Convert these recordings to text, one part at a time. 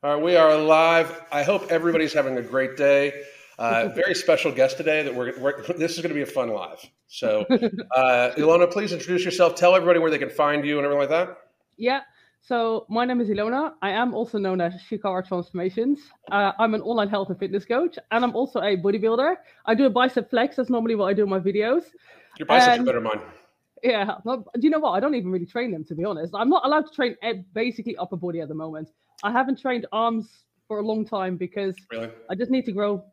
All right, we are live. I hope everybody's having a great day. Uh, very special guest today. That we're, we're this is going to be a fun live. So, uh, Ilona, please introduce yourself. Tell everybody where they can find you and everything like that. Yeah. So my name is Ilona. I am also known as Chikara Transformations. Uh, I'm an online health and fitness coach, and I'm also a bodybuilder. I do a bicep flex. That's normally what I do in my videos. Your biceps and, are better than mine. Yeah. do you know what? I don't even really train them, to be honest. I'm not allowed to train basically upper body at the moment. I haven't trained arms for a long time because really? I just need to grow.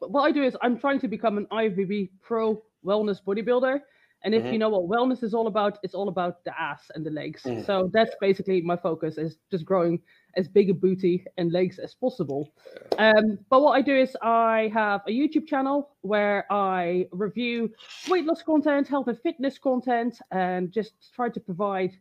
What I do is I'm trying to become an IFBB pro wellness bodybuilder. And if mm-hmm. you know what wellness is all about, it's all about the ass and the legs. Mm. So that's basically my focus is just growing as big a booty and legs as possible. Um, but what I do is I have a YouTube channel where I review weight loss content, health and fitness content, and just try to provide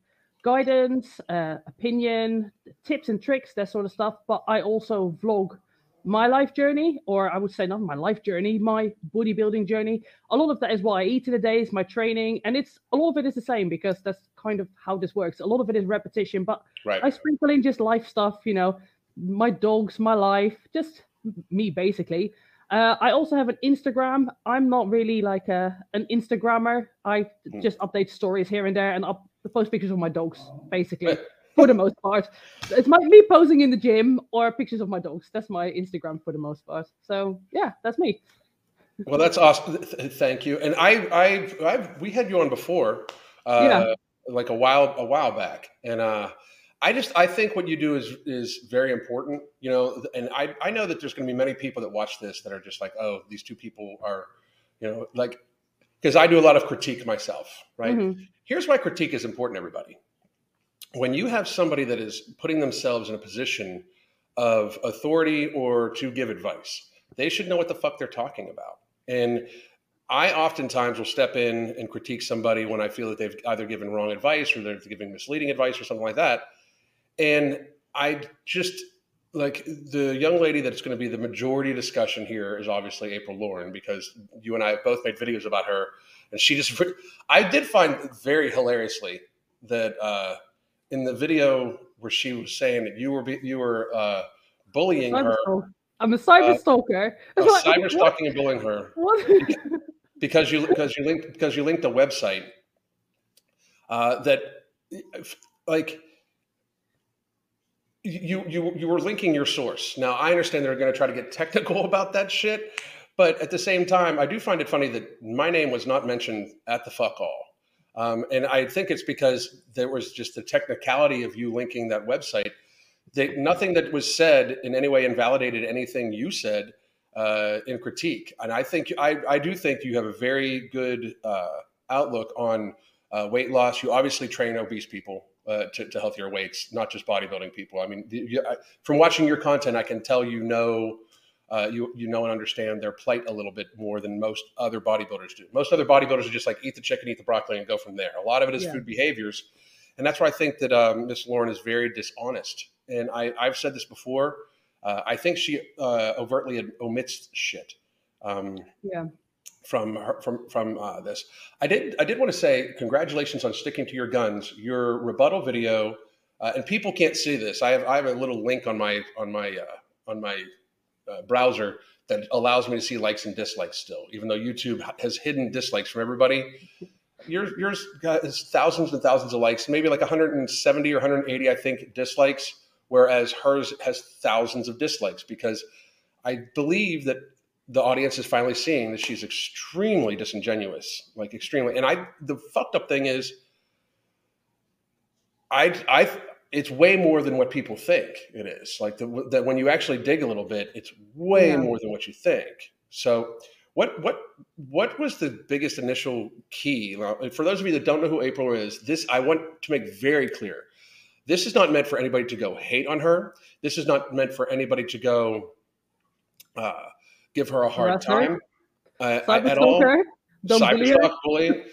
guidance, uh, opinion, tips and tricks, that sort of stuff. But I also vlog my life journey, or I would say not my life journey, my bodybuilding journey. A lot of that is what I eat in a day, is my training, and it's a lot of it is the same because that's kind of how this works. A lot of it is repetition, but right. I sprinkle in just life stuff, you know, my dogs, my life, just me basically. Uh, I also have an Instagram. I'm not really like a an Instagrammer. I mm. just update stories here and there and up post pictures of my dogs, basically, for the most part. It's my me posing in the gym or pictures of my dogs. That's my Instagram for the most part. So yeah, that's me. Well, that's awesome. Thank you. And I, I, I've, we had you on before, uh, yeah. like a while, a while back, and uh, I just, I think what you do is is very important. You know, and I, I know that there's going to be many people that watch this that are just like, oh, these two people are, you know, like because I do a lot of critique myself, right? Mm-hmm. Here's why critique is important, everybody. When you have somebody that is putting themselves in a position of authority or to give advice, they should know what the fuck they're talking about. And I oftentimes will step in and critique somebody when I feel that they've either given wrong advice or they're giving misleading advice or something like that. And I just like the young lady that's going to be the majority discussion here is obviously April Lauren because you and I have both made videos about her, and she just I did find very hilariously that uh, in the video where she was saying that you were you were uh, bullying her. I'm a cyber uh, stalker. Like, cyber stalking and bullying her. Because you because you linked because you linked a website uh, that like you you you were linking your source. Now I understand they're going to try to get technical about that shit, but at the same time, I do find it funny that my name was not mentioned at the fuck all. Um, and I think it's because there was just the technicality of you linking that website. They, nothing that was said in any way invalidated anything you said uh, in critique. And I think I, I do think you have a very good uh, outlook on uh, weight loss. You obviously train obese people uh, to, to, healthier weights, not just bodybuilding people. I mean, you, I, from watching your content, I can tell you know uh, you you know and understand their plight a little bit more than most other bodybuilders do. Most other bodybuilders are just like eat the chicken, eat the broccoli, and go from there. A lot of it is yeah. food behaviors, and that's why I think that um, Miss Lauren is very dishonest. And I, I've said this before. Uh, I think she uh, overtly omits shit. Um, yeah from her, from from uh, this. I did I did want to say congratulations on sticking to your guns. Your rebuttal video, uh, and people can't see this. I have I have a little link on my on my uh, on my uh, browser that allows me to see likes and dislikes still, even though YouTube has hidden dislikes from everybody. Yours yours has thousands and thousands of likes, maybe like 170 or 180, I think, dislikes, whereas hers has thousands of dislikes because I believe that the audience is finally seeing that she's extremely disingenuous, like extremely. And I, the fucked up thing is, I, I, it's way more than what people think it is. Like the, that when you actually dig a little bit, it's way yeah. more than what you think. So, what, what, what was the biggest initial key? For those of you that don't know who April is, this I want to make very clear. This is not meant for anybody to go hate on her. This is not meant for anybody to go. Uh, give her a hard time uh, at all. Cyberstalk bullying.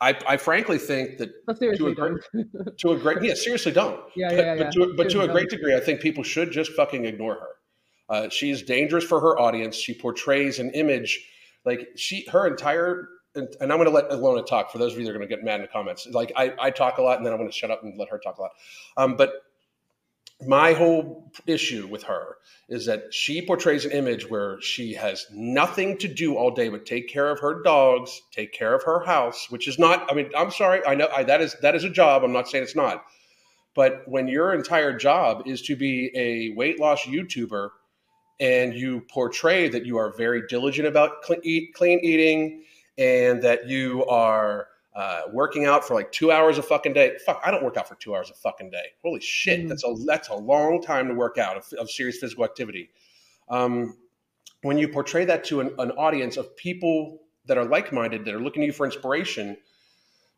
I, I frankly think that to a, great, to a great yeah seriously don't yeah yeah, yeah, but, to, but to a great degree I think people should just fucking ignore her. Uh, she's dangerous for her audience. She portrays an image like she her entire and, and I'm going to let Ilona talk for those of you that are going to get mad in the comments. Like I, I talk a lot and then I'm going to shut up and let her talk a lot. Um, but my whole issue with her is that she portrays an image where she has nothing to do all day but take care of her dogs, take care of her house, which is not. I mean, I'm sorry, I know I, that is that is a job. I'm not saying it's not, but when your entire job is to be a weight loss YouTuber and you portray that you are very diligent about clean, eat, clean eating and that you are uh, working out for like two hours a fucking day. Fuck, I don't work out for two hours a fucking day. Holy shit, mm. that's a that's a long time to work out of, of serious physical activity. Um, when you portray that to an, an audience of people that are like-minded, that are looking to you for inspiration,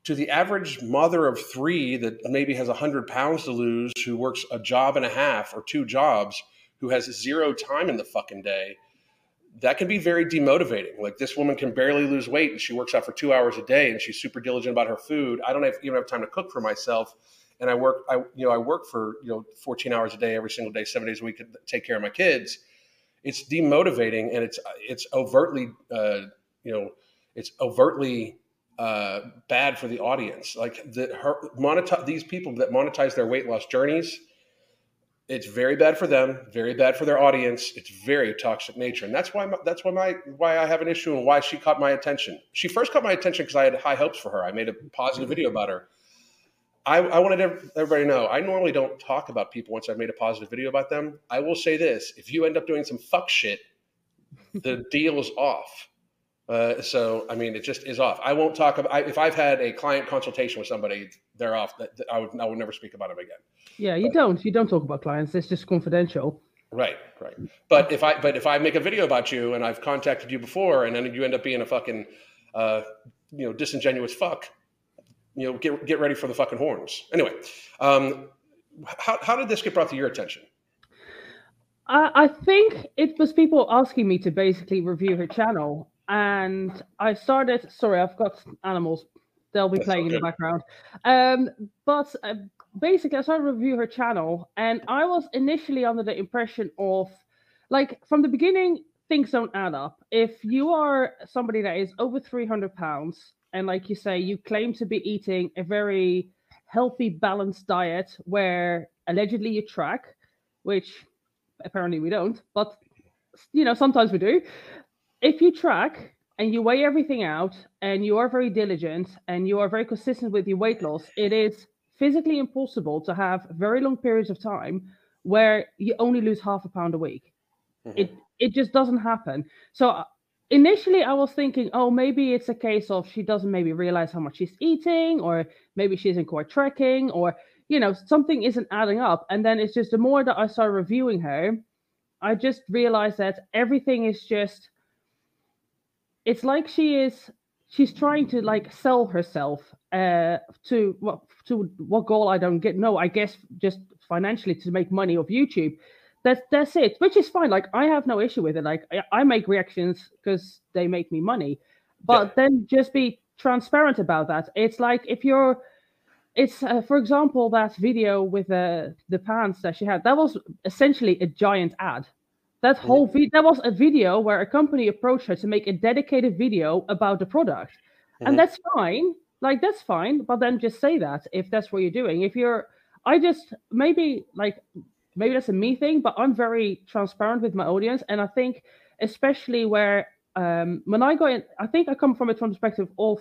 to the average mother of three that maybe has 100 pounds to lose, who works a job and a half or two jobs, who has zero time in the fucking day, that can be very demotivating. Like this woman can barely lose weight and she works out for two hours a day and she's super diligent about her food. I don't have, even have time to cook for myself. And I work, I, you know, I work for, you know, 14 hours a day, every single day, seven days a week to take care of my kids. It's demotivating and it's, it's overtly, uh, you know, it's overtly uh, bad for the audience. Like the, her monetize, these people that monetize their weight loss journeys, it's very bad for them, very bad for their audience. It's very toxic nature, and that's why my, that's why my why I have an issue and why she caught my attention. She first caught my attention because I had high hopes for her. I made a positive video about her. I, I wanted everybody to know I normally don't talk about people once I've made a positive video about them. I will say this: if you end up doing some fuck shit, the deal is off. Uh, so I mean, it just is off. I won't talk about I, if I've had a client consultation with somebody, they're off. That I would I would never speak about them again. Yeah, you but, don't. You don't talk about clients. It's just confidential. Right, right. But if I but if I make a video about you and I've contacted you before, and then you end up being a fucking uh, you know disingenuous fuck, you know, get get ready for the fucking horns. Anyway, um, how how did this get brought to your attention? I, I think it was people asking me to basically review her channel and I started. Sorry, I've got animals. They'll be That's playing okay. in the background. Um, but uh, basically, I started to review her channel, and I was initially under the impression of, like, from the beginning, things don't add up. If you are somebody that is over 300 pounds, and like you say, you claim to be eating a very healthy, balanced diet where allegedly you track, which apparently we don't, but you know, sometimes we do if you track and you weigh everything out and you are very diligent and you are very consistent with your weight loss, it is physically impossible to have very long periods of time where you only lose half a pound a week. Mm-hmm. It it just doesn't happen. So uh, initially I was thinking, oh, maybe it's a case of she doesn't maybe realize how much she's eating, or maybe she isn't quite tracking, or you know, something isn't adding up. And then it's just the more that I started reviewing her, I just realized that everything is just it's like she is she's trying to like sell herself uh to what to what goal I don't get. No, I guess just financially to make money off YouTube. That's that's it, which is fine. Like I have no issue with it. Like I, I make reactions because they make me money, but yeah. then just be transparent about that. It's like if you're it's uh, for example that video with uh, the pants that she had that was essentially a giant ad that whole video that was a video where a company approached her to make a dedicated video about the product. Mm-hmm. And that's fine. Like that's fine, but then just say that if that's what you're doing. If you're I just maybe like maybe that's a me thing, but I'm very transparent with my audience. And I think especially where um when I go in, I think I come from a perspective of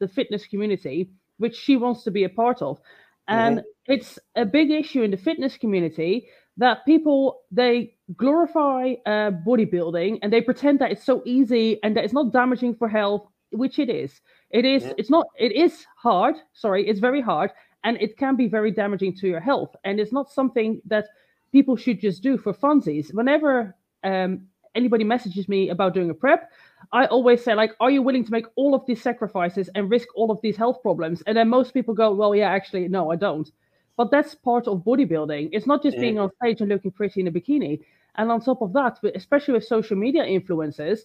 the fitness community, which she wants to be a part of. And mm-hmm. it's a big issue in the fitness community that people they glorify uh, bodybuilding and they pretend that it's so easy and that it's not damaging for health which it is. It is yeah. it's not it is hard sorry it's very hard and it can be very damaging to your health. And it's not something that people should just do for funsies. Whenever um, anybody messages me about doing a prep i always say like are you willing to make all of these sacrifices and risk all of these health problems? And then most people go well yeah actually no i don't but that's part of bodybuilding. It's not just mm. being on stage and looking pretty in a bikini. And on top of that, especially with social media influencers,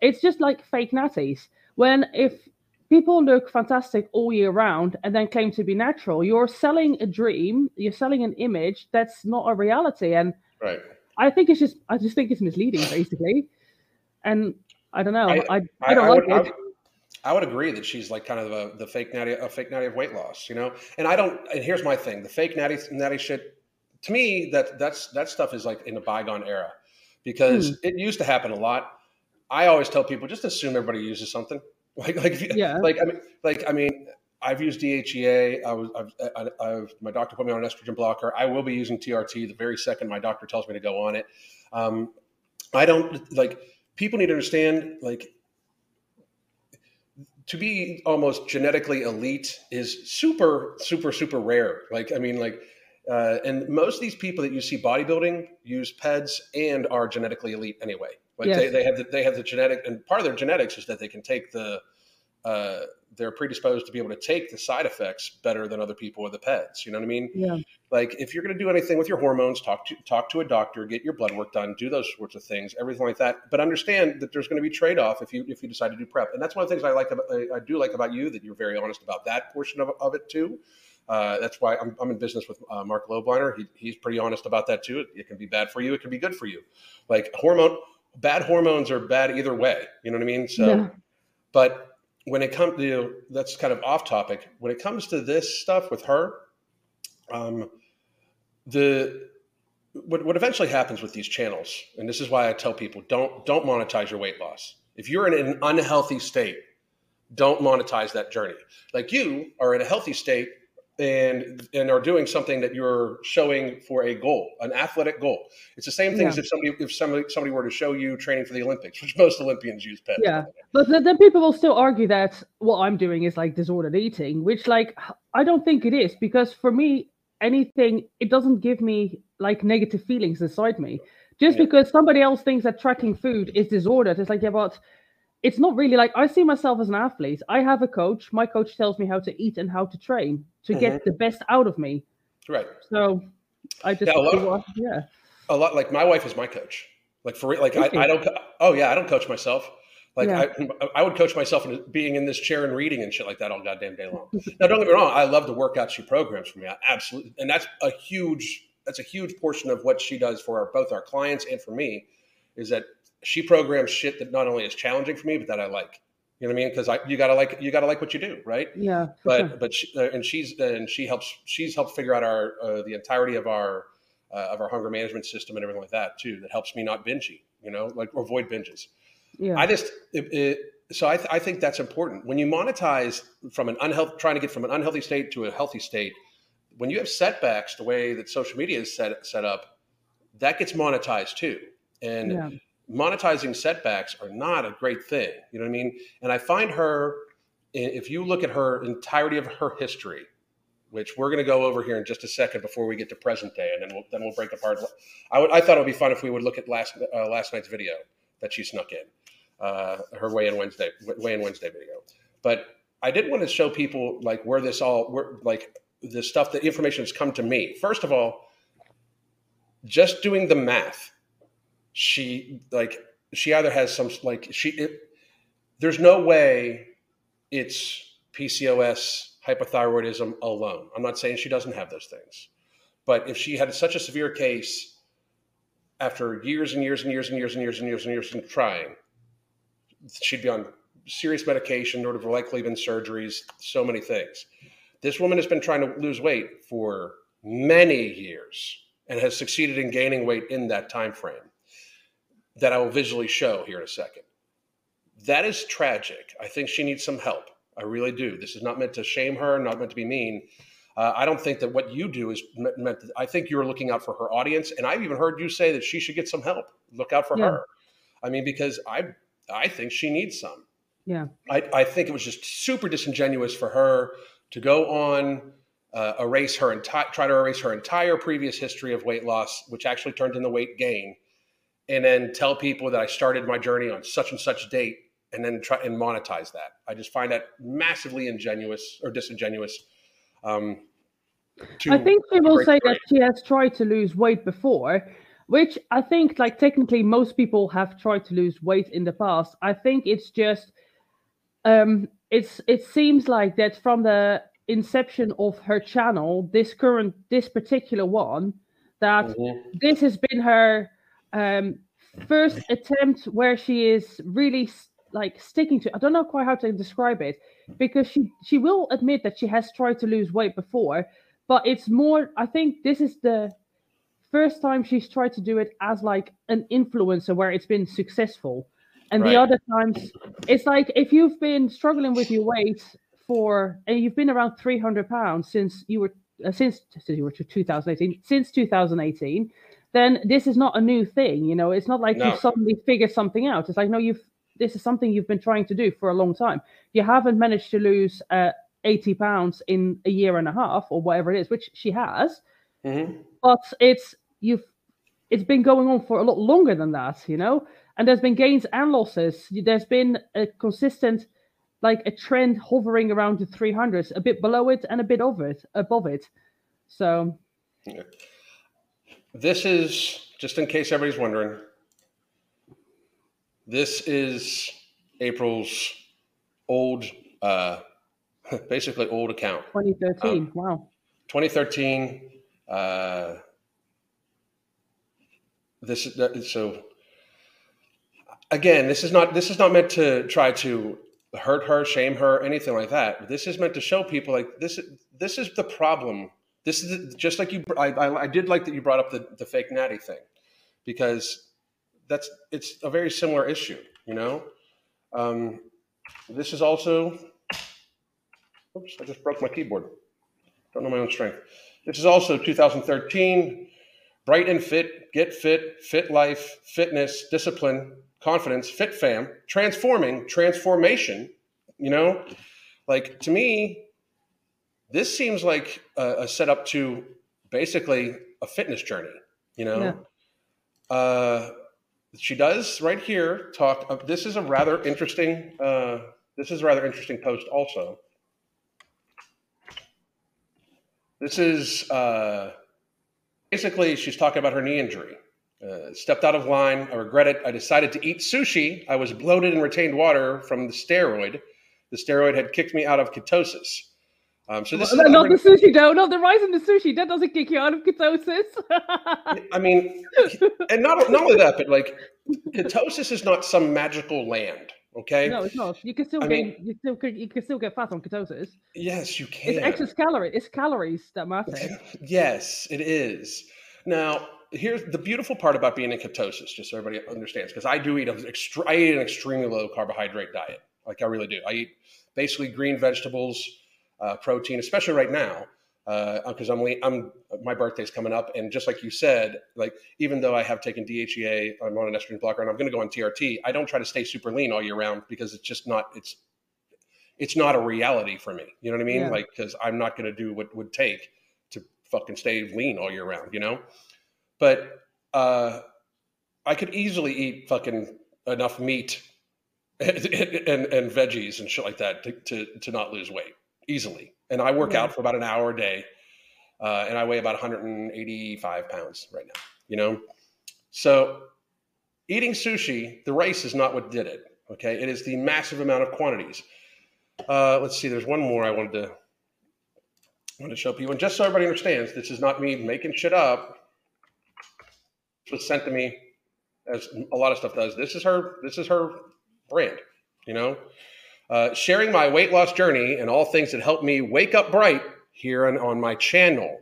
it's just like fake natties. When if people look fantastic all year round and then claim to be natural, you're selling a dream, you're selling an image that's not a reality. And right. I think it's just I just think it's misleading basically. And I don't know. I, I, I don't I like would, it. I would agree that she's like kind of a, the fake natty, a fake natty of weight loss, you know. And I don't. And here's my thing: the fake natty, natty shit to me that that's that stuff is like in a bygone era because hmm. it used to happen a lot. I always tell people just assume everybody uses something. Like like you, yeah. like I mean like I mean I've used DHEA. I was I've, I, I've, my doctor put me on an estrogen blocker. I will be using TRT the very second my doctor tells me to go on it. Um, I don't like people need to understand like to be almost genetically elite is super super super rare. Like I mean like uh, and most of these people that you see bodybuilding use PEDs and are genetically elite anyway. Like yes. they, they have the, they have the genetic, and part of their genetics is that they can take the uh, they're predisposed to be able to take the side effects better than other people with the PEDs. You know what I mean? Yeah. Like if you're going to do anything with your hormones, talk to talk to a doctor, get your blood work done, do those sorts of things, everything like that. But understand that there's going to be trade off if you if you decide to do prep, and that's one of the things I like about, I do like about you that you're very honest about that portion of, of it too. Uh, that's why I'm, I'm, in business with uh, Mark Lobliner. He, he's pretty honest about that too. It, it, can be bad for you. It can be good for you. Like hormone, bad hormones are bad either way. You know what I mean? So, yeah. but when it comes to that's kind of off topic. When it comes to this stuff with her, um, the what, what eventually happens with these channels, and this is why I tell people don't don't monetize your weight loss. If you're in an unhealthy state, don't monetize that journey. Like you are in a healthy state and and are doing something that you're showing for a goal, an athletic goal. It's the same thing yeah. as if somebody if somebody somebody were to show you training for the Olympics, which most Olympians use PED. Yeah, but then people will still argue that what I'm doing is like disordered eating, which like I don't think it is because for me anything it doesn't give me like negative feelings inside me. Just yeah. because somebody else thinks that tracking food is disordered, it's like yeah, but it's not really like I see myself as an athlete. I have a coach. My coach tells me how to eat and how to train to mm-hmm. get the best out of me. Right. So I just yeah, a lot, yeah. A lot like my wife is my coach. Like for like I, I, don't oh yeah, I don't coach myself. Like yeah. I, I would coach myself in being in this chair and reading and shit like that all goddamn day long. now don't get me wrong, I love the workouts she programs for me. I absolutely and that's a huge that's a huge portion of what she does for our, both our clients and for me is that she programs shit that not only is challenging for me, but that I like. You know what I mean? Because I you gotta like you gotta like what you do, right? Yeah. But sure. but she, uh, and she's and she helps she's helped figure out our uh, the entirety of our uh, of our hunger management system and everything like that too. That helps me not binge You know, like avoid binges. Yeah. I just it, it, so I, th- I think that's important when you monetize from an unhealthy trying to get from an unhealthy state to a healthy state. When you have setbacks, the way that social media is set set up, that gets monetized too. And yeah monetizing setbacks are not a great thing. You know what I mean? And I find her, if you look at her entirety of her history, which we're going to go over here in just a second before we get to present day, and then we'll then we'll break apart. I would I thought it would be fun if we would look at last uh, last night's video that she snuck in, uh, her weigh in Wednesday weigh in Wednesday video. But I did want to show people like where this all where like the stuff the information has come to me. First of all, just doing the math she like she either has some like she it, there's no way it's PCOS hypothyroidism alone. I'm not saying she doesn't have those things, but if she had such a severe case after years and years and years and years and years and years and years of trying, she'd be on serious medication. There would have likely been surgeries, so many things. This woman has been trying to lose weight for many years and has succeeded in gaining weight in that time frame that I will visually show here in a second. That is tragic. I think she needs some help. I really do. This is not meant to shame her, not meant to be mean. Uh, I don't think that what you do is meant. To, I think you're looking out for her audience, and I've even heard you say that she should get some help. Look out for yeah. her. I mean, because I I think she needs some. Yeah. I, I think it was just super disingenuous for her to go on uh, erase her entire try to erase her entire previous history of weight loss, which actually turned into weight gain, and then tell people that I started my journey on such and such date and then try and monetize that. I just find that massively ingenuous or disingenuous. Um, I think people say that she has tried to lose weight before, which I think, like, technically, most people have tried to lose weight in the past. I think it's just, um, it's it seems like that from the inception of her channel, this current, this particular one, that mm-hmm. this has been her um, first attempt where she is really like sticking to. I don't know quite how to describe it because she she will admit that she has tried to lose weight before, but it's more. I think this is the first time she's tried to do it as like an influencer where it's been successful. And right. the other times, it's like if you've been struggling with your weight for, and you've been around 300 pounds since you were, uh, since, since you were 2018, since 2018, then this is not a new thing. You know, it's not like no. you suddenly figure something out. It's like, no, you've, this is something you've been trying to do for a long time. You haven't managed to lose uh, 80 pounds in a year and a half or whatever it is, which she has. Mm-hmm. But it's, you've it's been going on for a lot longer than that, you know. And there's been gains and losses. There's been a consistent, like a trend hovering around the 300s, a bit below it and a bit over it, above it. So, yeah. This is just in case everybody's wondering. This is April's old, uh, basically old account. 2013. Um, wow. 2013. Uh, this is so again this is not this is not meant to try to hurt her shame her anything like that this is meant to show people like this this is the problem this is just like you I, I, I did like that you brought up the, the fake natty thing because that's it's a very similar issue you know? Um, this is also oops i just broke my keyboard. Don't know my own strength. This is also 2013 Bright and fit, get fit, fit life, fitness, discipline, confidence, fit fam, transforming, transformation. You know, like to me, this seems like a, a setup to basically a fitness journey. You know, yeah. uh, she does right here talk. Of, this is a rather interesting. Uh, this is a rather interesting post also. This is. Uh, basically, she's talking about her knee injury. Uh, stepped out of line. I regret it. I decided to eat sushi. I was bloated and retained water from the steroid. The steroid had kicked me out of ketosis. Um, so this well, is not the sushi though. Not the rise in the sushi. That doesn't kick you out of ketosis. I mean, and not not only that, but like ketosis is not some magical land. Okay. No, it's not. You can still I gain. Mean, you still you can still get fat on ketosis. Yes, you can. It's excess calorie. It's calories that matter. yes, it is. Now, here's the beautiful part about being in ketosis, just so everybody understands, because I do eat a extra, I eat an extremely low carbohydrate diet. Like I really do. I eat basically green vegetables, uh, protein, especially right now because uh, I'm I'm my birthday's coming up, and just like you said, like even though I have taken DHEA, I'm on an estrogen blocker, and I'm going to go on TRT. I don't try to stay super lean all year round because it's just not it's it's not a reality for me. You know what I mean? Yeah. Like because I'm not going to do what would take to fucking stay lean all year round. You know, but uh, I could easily eat fucking enough meat and, and, and veggies and shit like that to, to to not lose weight easily and I work out for about an hour a day, uh, and I weigh about 185 pounds right now. You know, so eating sushi, the rice is not what did it. Okay, it is the massive amount of quantities. Uh, let's see. There's one more I wanted to want to show people, and just so everybody understands, this is not me making shit up. This was sent to me, as a lot of stuff does. This is her. This is her brand. You know, uh, sharing my weight loss journey and all things that help me wake up bright here on, on my channel.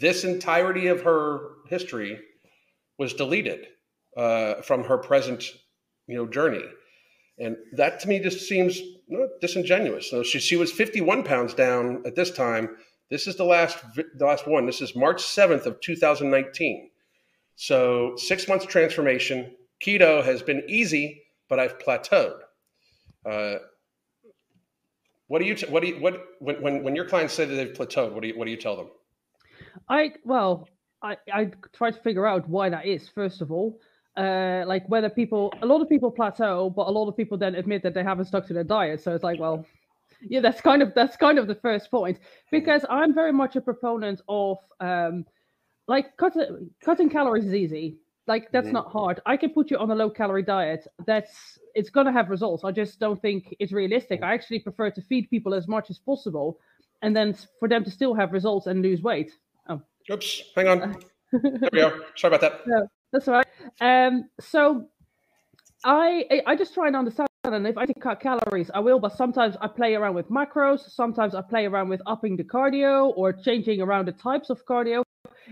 This entirety of her history was deleted uh, from her present, you know, journey, and that to me just seems you know, disingenuous. So she, she was 51 pounds down at this time. This is the last the last one. This is March 7th of 2019. So six months transformation. Keto has been easy but I've plateaued. Uh, what do you t- what do you what when, when when your clients say that they've plateaued? What do you what do you tell them? I well, I I try to figure out why that is first of all. Uh, like whether people a lot of people plateau, but a lot of people then admit that they haven't stuck to their diet. So it's like, well, yeah, that's kind of that's kind of the first point because I'm very much a proponent of um, like cutting cutting calories is easy like that's mm-hmm. not hard. I can put you on a low calorie diet. That's it's gonna have results. I just don't think it's realistic. I actually prefer to feed people as much as possible, and then for them to still have results and lose weight. Oh, oops, hang on. there we go. Sorry about that. No, that's all right. Um, so I I just try and understand. And if I can cut calories, I will. But sometimes I play around with macros. Sometimes I play around with upping the cardio or changing around the types of cardio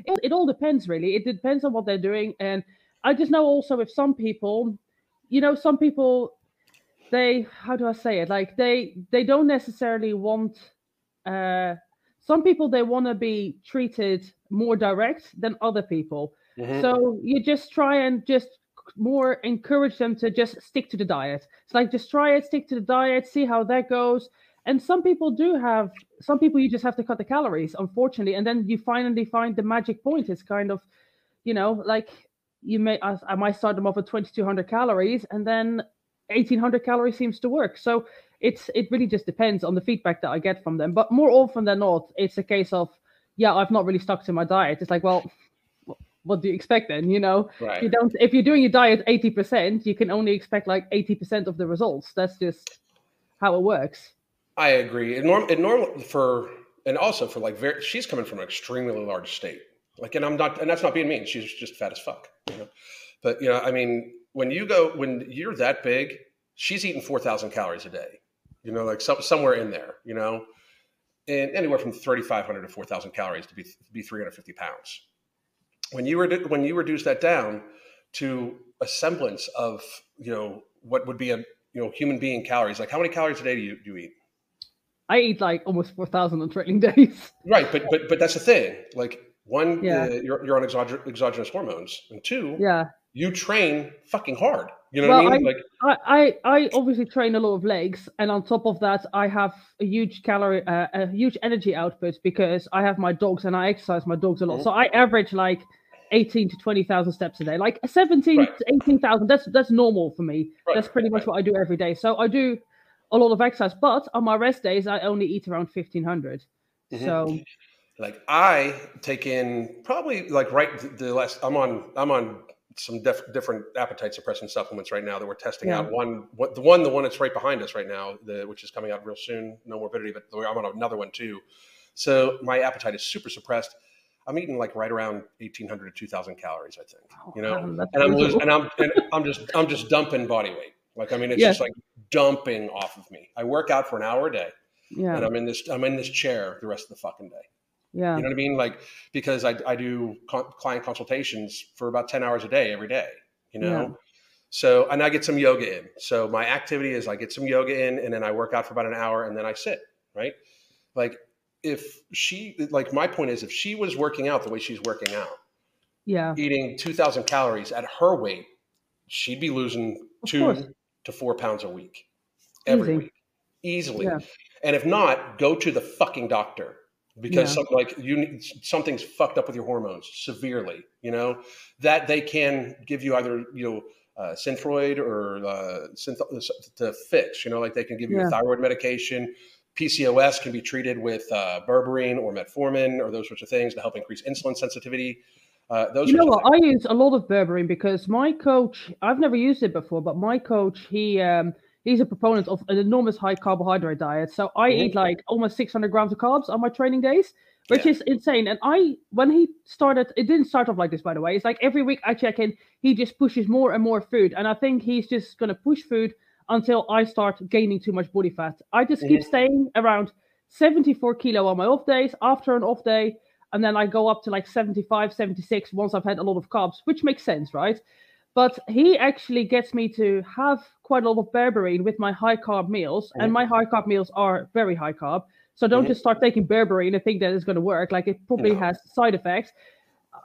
it, it all depends really. It depends on what they're doing, and I just know also with some people, you know, some people they how do I say it? Like they they don't necessarily want. uh Some people they want to be treated more direct than other people. Mm-hmm. So you just try and just more encourage them to just stick to the diet. It's like just try it, stick to the diet, see how that goes. And some people do have some people you just have to cut the calories, unfortunately, and then you finally find the magic point. It's kind of, you know, like you may I, I might start them off at 2200 calories and then 1800 calories seems to work. So it's it really just depends on the feedback that I get from them. But more often than not, it's a case of yeah, I've not really stuck to my diet. It's like, well, what do you expect then? You know, right. you don't. If you're doing your diet eighty percent, you can only expect like eighty percent of the results. That's just how it works. I agree. And norm, normal for, and also for like, very, she's coming from an extremely large state. Like, and I'm not, and that's not being mean. She's just fat as fuck. You know, but you know, I mean, when you go, when you're that big, she's eating four thousand calories a day. You know, like some, somewhere in there. You know, and anywhere from 3,500 to 4,000 calories to be, to be 350 pounds. When you, redu- when you reduce that down to a semblance of, you know, what would be a, you know, human being calories, like how many calories a day do you, do you eat? I eat like almost 4,000 on training days. Right. But, but, but that's the thing. Like one, yeah. Uh, you're, you're on exogenous, exogenous hormones and two, yeah, you train fucking hard. You know well, what I mean? I, like I, I obviously train a lot of legs, and on top of that, I have a huge calorie, uh, a huge energy output because I have my dogs and I exercise my dogs a lot. Mm-hmm. So I average like eighteen to twenty thousand steps a day, like seventeen right. to eighteen thousand. That's that's normal for me. Right. That's pretty much right. what I do every day. So I do a lot of exercise, but on my rest days, I only eat around fifteen hundred. mm mm-hmm. So like I take in probably like right the last I'm on I'm on some def- different appetite suppressant supplements right now that we're testing yeah. out. One, what, the one, the one that's right behind us right now, the, which is coming out real soon. No morbidity, but I'm on another one too. So my appetite is super suppressed. I'm eating like right around 1,800 to 2,000 calories, I think. Oh, you know, and I'm losing, and I'm and I'm just I'm just dumping body weight. Like I mean, it's yeah. just like dumping off of me. I work out for an hour a day, yeah. and I'm in this I'm in this chair the rest of the fucking day. Yeah. You know what I mean? Like, because I, I do client consultations for about 10 hours a day, every day, you know? Yeah. So, and I get some yoga in. So my activity is I get some yoga in and then I work out for about an hour and then I sit, right? Like if she, like my point is if she was working out the way she's working out, yeah, eating 2000 calories at her weight, she'd be losing of two. To four pounds a week every Easy. week easily. Yeah. And if not, go to the fucking doctor because yeah. some, like you something's fucked up with your hormones severely you know that they can give you either you know uh, synthroid or uh, synth- to fix you know like they can give you yeah. thyroid medication pcos can be treated with uh, berberine or metformin or those sorts of things to help increase insulin sensitivity uh, those you know what i use a lot of berberine because my coach i've never used it before but my coach he um, he's a proponent of an enormous high carbohydrate diet. So I mm-hmm. eat like almost 600 grams of carbs on my training days, which yeah. is insane. And I, when he started, it didn't start off like this, by the way. It's like every week I check in, he just pushes more and more food. And I think he's just going to push food until I start gaining too much body fat. I just mm-hmm. keep staying around 74 kilo on my off days after an off day. And then I go up to like 75, 76 once I've had a lot of carbs, which makes sense, right? But he actually gets me to have quite a lot of berberine with my high carb meals, mm-hmm. and my high carb meals are very high carb. So don't mm-hmm. just start taking berberine and think that it's going to work. Like it probably no. has side effects.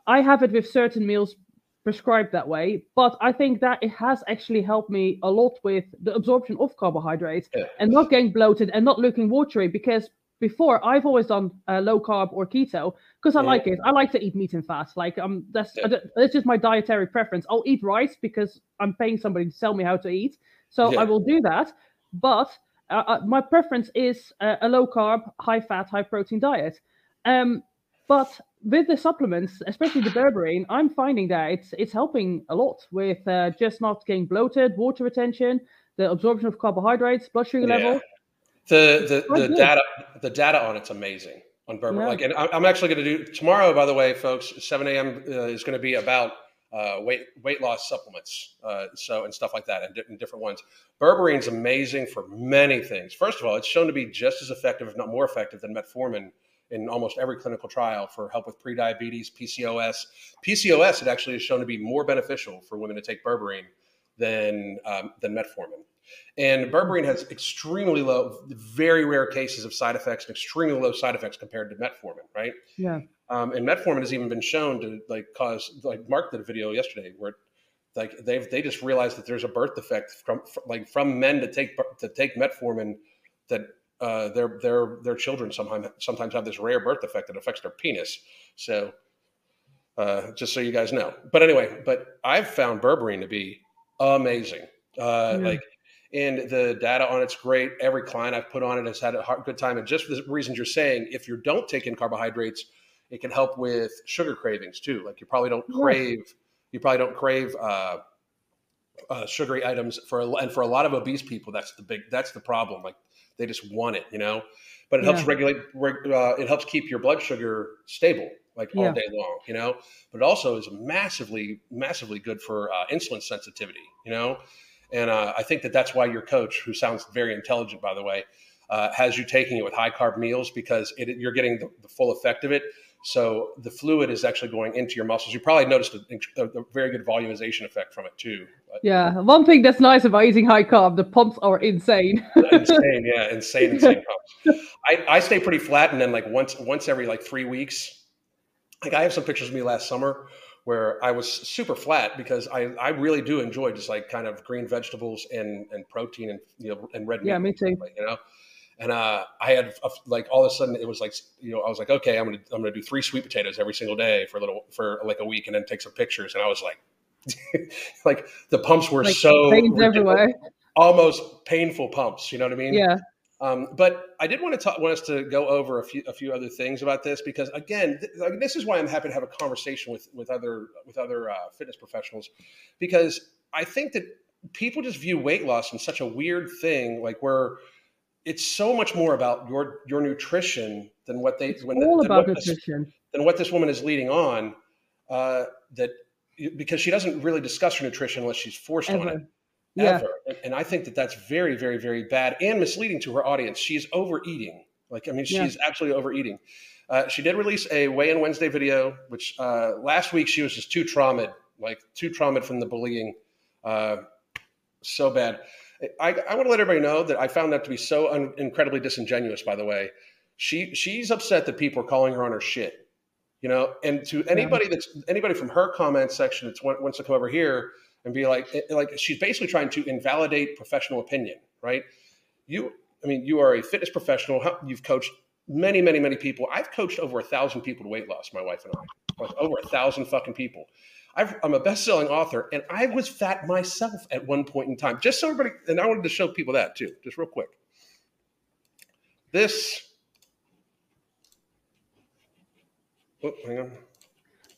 I have it with certain meals prescribed that way, but I think that it has actually helped me a lot with the absorption of carbohydrates yeah. and not getting bloated and not looking watery because before I've always done uh, low carb or keto because I yeah. like it. I like to eat meat and fat. Like um, that's yeah. that's just my dietary preference. I'll eat rice because I'm paying somebody to tell me how to eat, so yeah. I will do that. But uh, uh, my preference is uh, a low carb, high fat, high protein diet. Um, but with the supplements, especially the berberine, I'm finding that it's it's helping a lot with uh, just not getting bloated, water retention, the absorption of carbohydrates, blood sugar level. The the, the data the data on it's amazing on berberine. Yeah. Like, and I'm actually going to do tomorrow. By the way, folks, 7 a.m. Uh, is going to be about uh, weight weight loss supplements, uh, so and stuff like that, and, and different ones. Berberine is amazing for many things. First of all, it's shown to be just as effective, if not more effective, than metformin in almost every clinical trial for help with prediabetes, PCOS. PCOS it actually is shown to be more beneficial for women to take berberine than um, than metformin. And berberine has extremely low, very rare cases of side effects and extremely low side effects compared to metformin, right? Yeah. Um, and metformin has even been shown to like cause like Mark did a video yesterday where like they've they just realized that there's a birth defect from, from like from men to take to take metformin that uh, their their their children sometimes sometimes have this rare birth defect that affects their penis. So uh, just so you guys know. But anyway, but I've found berberine to be amazing. Uh, yeah. Like, and the data on it's great. Every client I've put on it has had a hard, good time. And just for the reasons you're saying, if you don't take in carbohydrates, it can help with sugar cravings too. Like you probably don't crave, you probably don't crave uh, uh, sugary items for, and for a lot of obese people, that's the big, that's the problem. Like they just want it, you know. But it helps yeah. regulate. Uh, it helps keep your blood sugar stable, like yeah. all day long, you know. But it also is massively, massively good for uh, insulin sensitivity, you know. And uh, I think that that's why your coach, who sounds very intelligent, by the way, uh, has you taking it with high carb meals because it, you're getting the, the, full effect of it. So the fluid is actually going into your muscles. You probably noticed a, a, very good volumization effect from it too. Yeah, one thing that's nice about eating high carb, the pumps are insane. insane, yeah, insane, insane pumps. I, I stay pretty flat, and then like once once every like three weeks, like I have some pictures of me last summer where I was super flat because I, I really do enjoy just like kind of green vegetables and, and protein and you know and red meat. Yeah, me too. You know, and uh, I had a, like all of a sudden it was like you know I was like okay I'm gonna I'm gonna do three sweet potatoes every single day for a little for like a week and then take some pictures and I was like like the pumps were like so everywhere. almost painful pumps you know what I mean yeah um, but I did want to talk, want us to go over a few a few other things about this because again, th- like, this is why I'm happy to have a conversation with with other with other uh, fitness professionals because I think that people just view weight loss in such a weird thing, like where it's so much more about your your nutrition than what they it's when all the, about what nutrition this, than what this woman is leading on. Uh, that because she doesn't really discuss her nutrition unless she's forced Ever. on it. Yeah. Ever. And, and I think that that's very, very, very bad and misleading to her audience. She's overeating. Like, I mean, she's yeah. absolutely overeating. Uh, she did release a weigh in Wednesday video, which uh, last week she was just too traumatized, like too traumatized from the bullying. Uh, so bad. I, I want to let everybody know that I found that to be so un- incredibly disingenuous. By the way, she she's upset that people are calling her on her shit. You know, and to anybody that's anybody from her comment section that wants to come over here and be like, eh, like she's basically trying to invalidate professional opinion, right? You, I mean, you are a fitness professional. You've coached many, many, many people. I've coached over a thousand people to weight loss. My wife and I, like over a thousand fucking people. i am a best-selling author, and I was fat myself at one point in time. Just so everybody, and I wanted to show people that too, just real quick. This. Oh, hang on.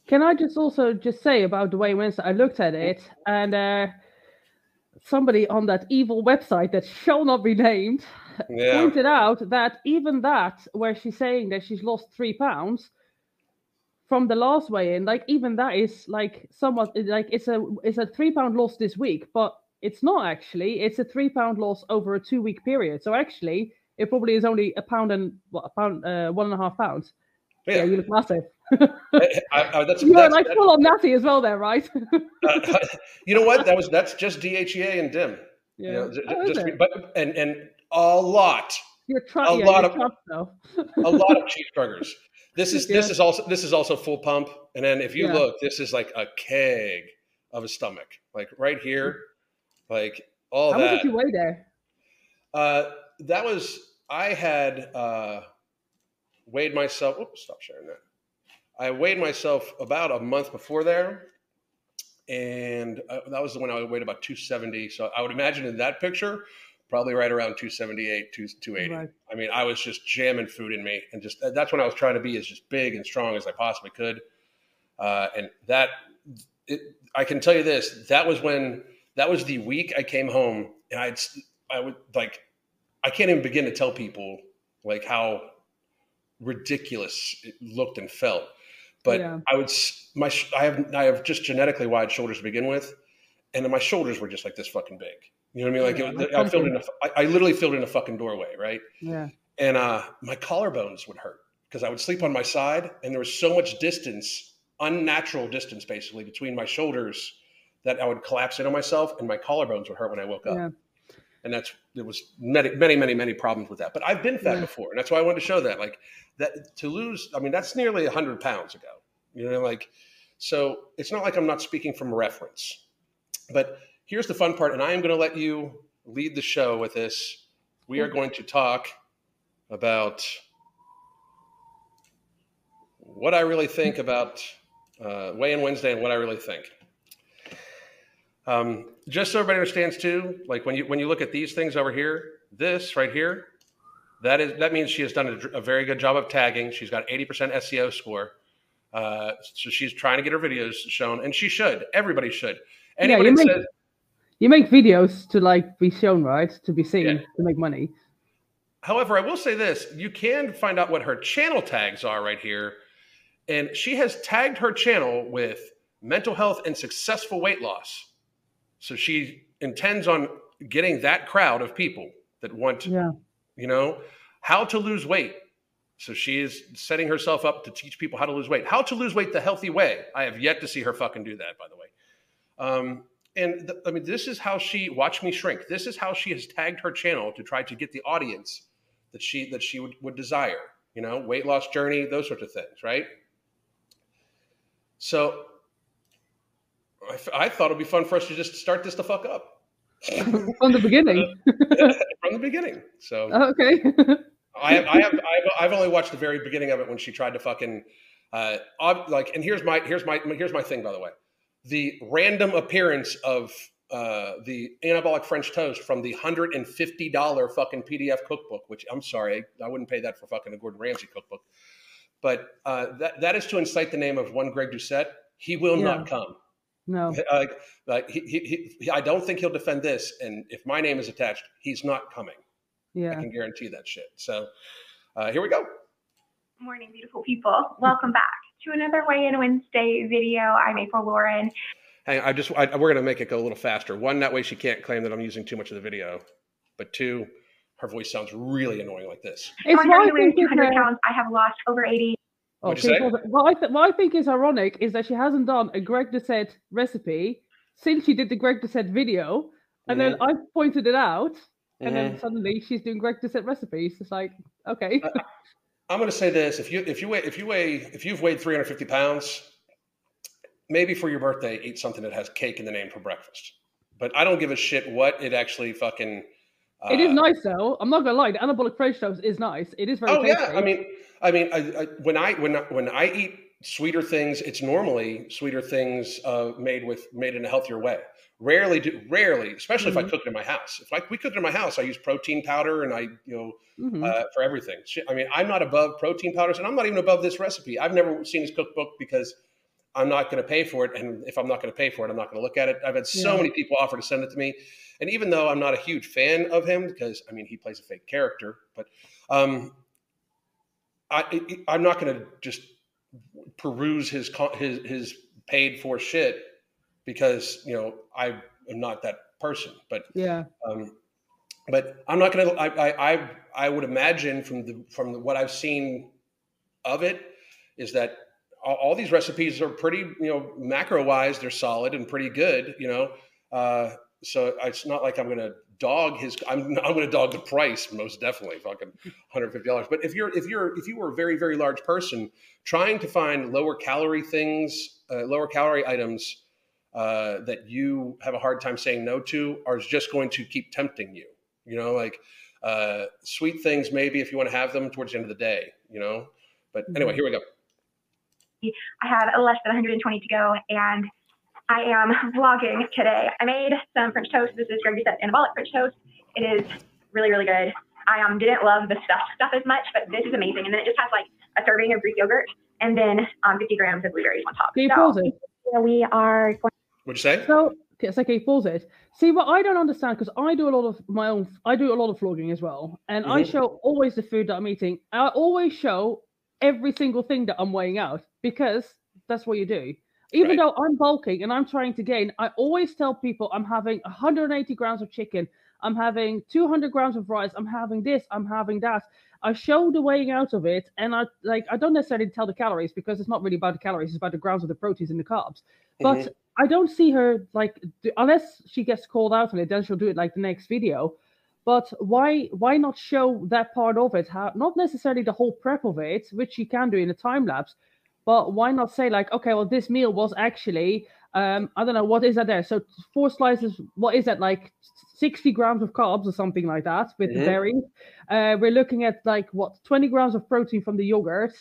Can I just also just say about the weigh Wednesday? I looked at it, and uh, somebody on that evil website that shall not be named yeah. pointed out that even that, where she's saying that she's lost three pounds, from the last weigh in, like even that is like somewhat like it's a it's a three pound loss this week, but it's not actually. It's a three pound loss over a two week period. So actually, it probably is only a pound and what a pound uh, one and a half pounds. Yeah, yeah you look massive. I, I, that's, that's, like full on natty as well, there, right? uh, you know what? That was that's just DHEA and DIM. Yeah, you know, oh, just, but and and a lot. You're trying a yeah, lot of a lot of cheeseburgers. This is yeah. this is also this is also full pump. And then if you yeah. look, this is like a keg of a stomach, like right here, like all How that. How much did you weigh there? Uh, that was I had uh, weighed myself. Oops, stop sharing that. I weighed myself about a month before there, and uh, that was the one I weighed about 270. So I would imagine in that picture, probably right around 278, 280. Right. I mean, I was just jamming food in me, and just that's when I was trying to be as just big and strong as I possibly could. Uh, and that, it, I can tell you this: that was when that was the week I came home, and I'd I would like I can't even begin to tell people like how ridiculous it looked and felt. But yeah. I would my I have I have just genetically wide shoulders to begin with, and then my shoulders were just like this fucking big. You know what I mean? Like yeah, it, I filled in a, I, I literally filled in a fucking doorway, right? Yeah. And uh, my collarbones would hurt because I would sleep on my side, and there was so much distance, unnatural distance, basically between my shoulders, that I would collapse in on myself, and my collarbones would hurt when I woke up. Yeah. And that's there was many, many, many, many problems with that. But I've been fat yeah. before, and that's why I wanted to show that. Like that to lose, I mean, that's nearly hundred pounds ago. You know, like so. It's not like I'm not speaking from reference, but here's the fun part, and I am going to let you lead the show with this. We are going to talk about what I really think about uh, Weigh In Wednesday and what I really think. Um, just so everybody understands too, like when you when you look at these things over here, this right here, that is that means she has done a, a very good job of tagging. She's got 80% SEO score. Uh, so she's trying to get her videos shown, and she should. Everybody should. Anybody yeah, you, make, you make videos to like be shown, right? To be seen, yeah. to make money. However, I will say this: you can find out what her channel tags are right here, and she has tagged her channel with mental health and successful weight loss. So she intends on getting that crowd of people that want, yeah. you know, how to lose weight. So she is setting herself up to teach people how to lose weight, how to lose weight the healthy way. I have yet to see her fucking do that, by the way. Um, and I mean, this is how she watch me shrink. This is how she has tagged her channel to try to get the audience that she that she would, would desire. You know, weight loss journey, those sorts of things, right? So I, I thought it'd be fun for us to just start this the fuck up from the beginning. from the beginning. So oh, okay. I have, I have, I've, only watched the very beginning of it when she tried to fucking, uh, like, and here's my, here's my, here's my thing, by the way, the random appearance of uh, the anabolic French toast from the hundred and fifty dollar fucking PDF cookbook, which I'm sorry, I wouldn't pay that for fucking a Gordon Ramsay cookbook, but uh, that that is to incite the name of one Greg Doucette. He will yeah. not come. No. Like, like he, he, he, I don't think he'll defend this. And if my name is attached, he's not coming. Yeah. I can guarantee that shit. So uh, here we go. Morning, beautiful people. Welcome back to another Weigh In Wednesday video. I'm April Lauren. Hey, I just, I, we're going to make it go a little faster. One, that way she can't claim that I'm using too much of the video. But two, her voice sounds really annoying like this. It's 200 pounds. I have lost over 80 Oh, okay, what I, th- what I think is ironic is that she hasn't done a Greg Doucette recipe since she did the Greg Doucette video, and then I pointed it out, and then suddenly she's doing Greg Doucette recipes. It's like, okay. I, am going to say this: if you if you weigh if you weigh if you've weighed 350 pounds, maybe for your birthday, eat something that has cake in the name for breakfast. But I don't give a shit what it actually fucking. It is uh, nice though. I'm not gonna lie. The anabolic French toast is nice. It is very. Oh tasty. yeah, I mean I mean, I, I, when I when when I eat sweeter things, it's normally sweeter things uh, made with made in a healthier way. Rarely do rarely, especially mm-hmm. if I mm-hmm. cook it in my house. If like we cook it in my house, I use protein powder and I you know mm-hmm. uh, for everything. I mean, I'm not above protein powders, and I'm not even above this recipe. I've never seen his cookbook because I'm not going to pay for it, and if I'm not going to pay for it, I'm not going to look at it. I've had so yeah. many people offer to send it to me, and even though I'm not a huge fan of him because I mean he plays a fake character, but um, I, I'm not going to just peruse his his his paid for shit because you know I am not that person. But yeah, um, but I'm not going to. I, I I would imagine from the from the, what I've seen of it is that all, all, these recipes are pretty you know macro wise they're solid and pretty good. You know, uh, so it's not like I'm going to dog his I'm I'm going to dog the price most definitely fucking 150 dollars but if you're if you're if you were a very very large person trying to find lower calorie things uh, lower calorie items uh, that you have a hard time saying no to are just going to keep tempting you you know like uh, sweet things maybe if you want to have them towards the end of the day you know but anyway mm-hmm. here we go I have less than 120 to go and I am vlogging today. I made some French toast. This is Greg Doucette Anabolic French toast. It is really, really good. I um, didn't love the stuffed stuff as much, but this is amazing. And then it just has like a serving of Greek yogurt and then um, 50 grams of blueberries on top. Can you so, pause it? We are going. What'd you say? So it's okay. Pause it. See what I don't understand because I do a lot of my own. I do a lot of vlogging as well, and mm-hmm. I show always the food that I'm eating. I always show every single thing that I'm weighing out because that's what you do. Even right. though I'm bulking and I'm trying to gain, I always tell people I'm having 180 grams of chicken, I'm having 200 grams of rice. I'm having this. I'm having that. I show the weighing out of it, and I like I don't necessarily tell the calories because it's not really about the calories; it's about the grams of the proteins and the carbs. But mm-hmm. I don't see her like unless she gets called out on it, then she'll do it like the next video. But why why not show that part of it? How not necessarily the whole prep of it, which you can do in a time lapse, but why not say like, okay, well, this meal was actually um, I don't know what is that there. So four slices. What is that like? Sixty grams of carbs or something like that with mm-hmm. the berries. Uh, we're looking at like what twenty grams of protein from the yogurt,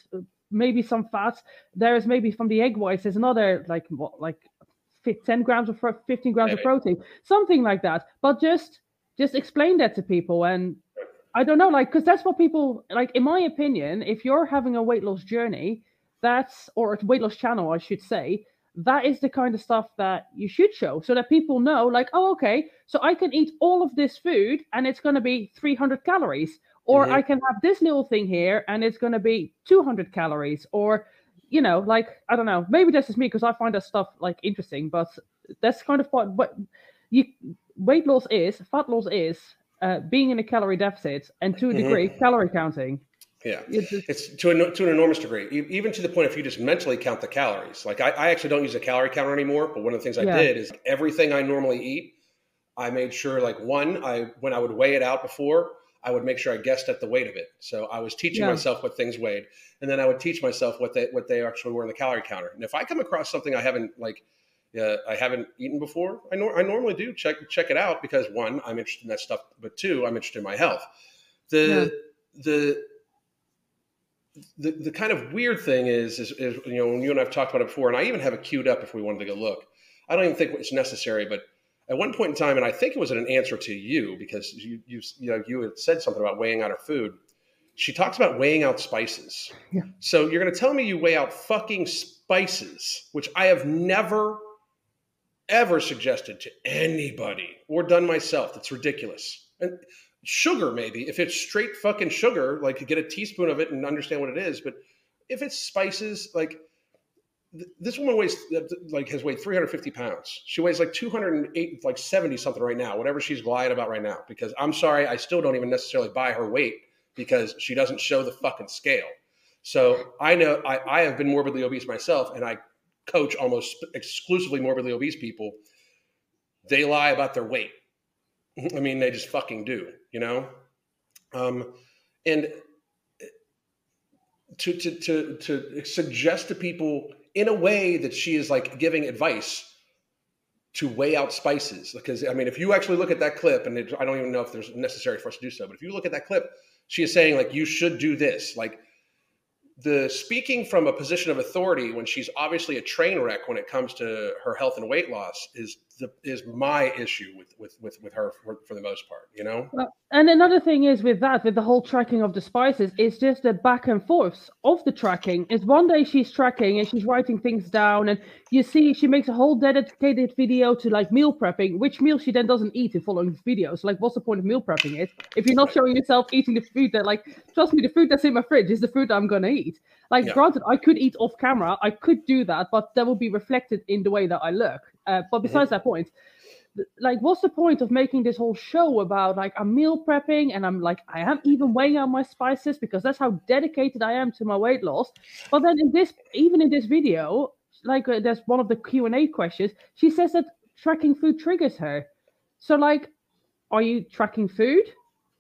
maybe some fats. There is maybe from the egg whites. There's another like what like 10 grams of 15 grams of protein, something like that. But just just explain that to people and I don't know, like, because that's what people like. In my opinion, if you're having a weight loss journey, that's or a weight loss channel, I should say, that is the kind of stuff that you should show so that people know like oh okay so i can eat all of this food and it's going to be 300 calories or mm-hmm. i can have this little thing here and it's going to be 200 calories or you know like i don't know maybe that's just me because i find that stuff like interesting but that's kind of what what you weight loss is fat loss is uh, being in a calorie deficit and to a mm-hmm. degree mm-hmm. calorie counting yeah, it's to an, to an enormous degree, even to the point if you just mentally count the calories. Like I, I actually don't use a calorie counter anymore, but one of the things I yeah. did is everything I normally eat, I made sure like one, I when I would weigh it out before, I would make sure I guessed at the weight of it. So I was teaching yeah. myself what things weighed, and then I would teach myself what they what they actually were in the calorie counter. And if I come across something I haven't like uh, I haven't eaten before, I, nor- I normally do check check it out because one, I'm interested in that stuff, but two, I'm interested in my health. The yeah. the the, the kind of weird thing is, is, is, you know, when you and I've talked about it before, and I even have it queued up if we wanted to go look. I don't even think it's necessary, but at one point in time, and I think it was an answer to you because you, you, you know, you had said something about weighing out her food. She talks about weighing out spices. Yeah. So you're going to tell me you weigh out fucking spices, which I have never, ever suggested to anybody or done myself. That's ridiculous. And sugar maybe if it's straight fucking sugar like get a teaspoon of it and understand what it is but if it's spices like th- this woman weighs like has weighed 350 pounds she weighs like 208 like 70 something right now whatever she's lying about right now because i'm sorry i still don't even necessarily buy her weight because she doesn't show the fucking scale so i know i, I have been morbidly obese myself and i coach almost exclusively morbidly obese people they lie about their weight I mean, they just fucking do, you know? Um, and to, to, to, to suggest to people in a way that she is like giving advice to weigh out spices. Because, I mean, if you actually look at that clip, and it, I don't even know if there's necessary for us to do so, but if you look at that clip, she is saying, like, you should do this. Like, the speaking from a position of authority when she's obviously a train wreck when it comes to her health and weight loss is the, is my issue with with with, with her for, for the most part you know? Well, and another thing is with that with the whole tracking of the spices it's just the back and forth of the tracking. Is one day she's tracking and she's writing things down and you see she makes a whole dedicated video to like meal prepping which meal she then doesn't eat in following videos. Like what's the point of meal prepping it if you're not showing yourself eating the food that like trust me the food that's in my fridge is the food i'm gonna eat. Like yeah. granted i could eat off camera i could do that but that will be reflected in the way that i look uh, but besides mm-hmm. that point, like, what's the point of making this whole show about like I'm meal prepping and I'm like I am even weighing out my spices because that's how dedicated I am to my weight loss. But then in this, even in this video, like uh, there's one of the Q and A questions. She says that tracking food triggers her. So like, are you tracking food?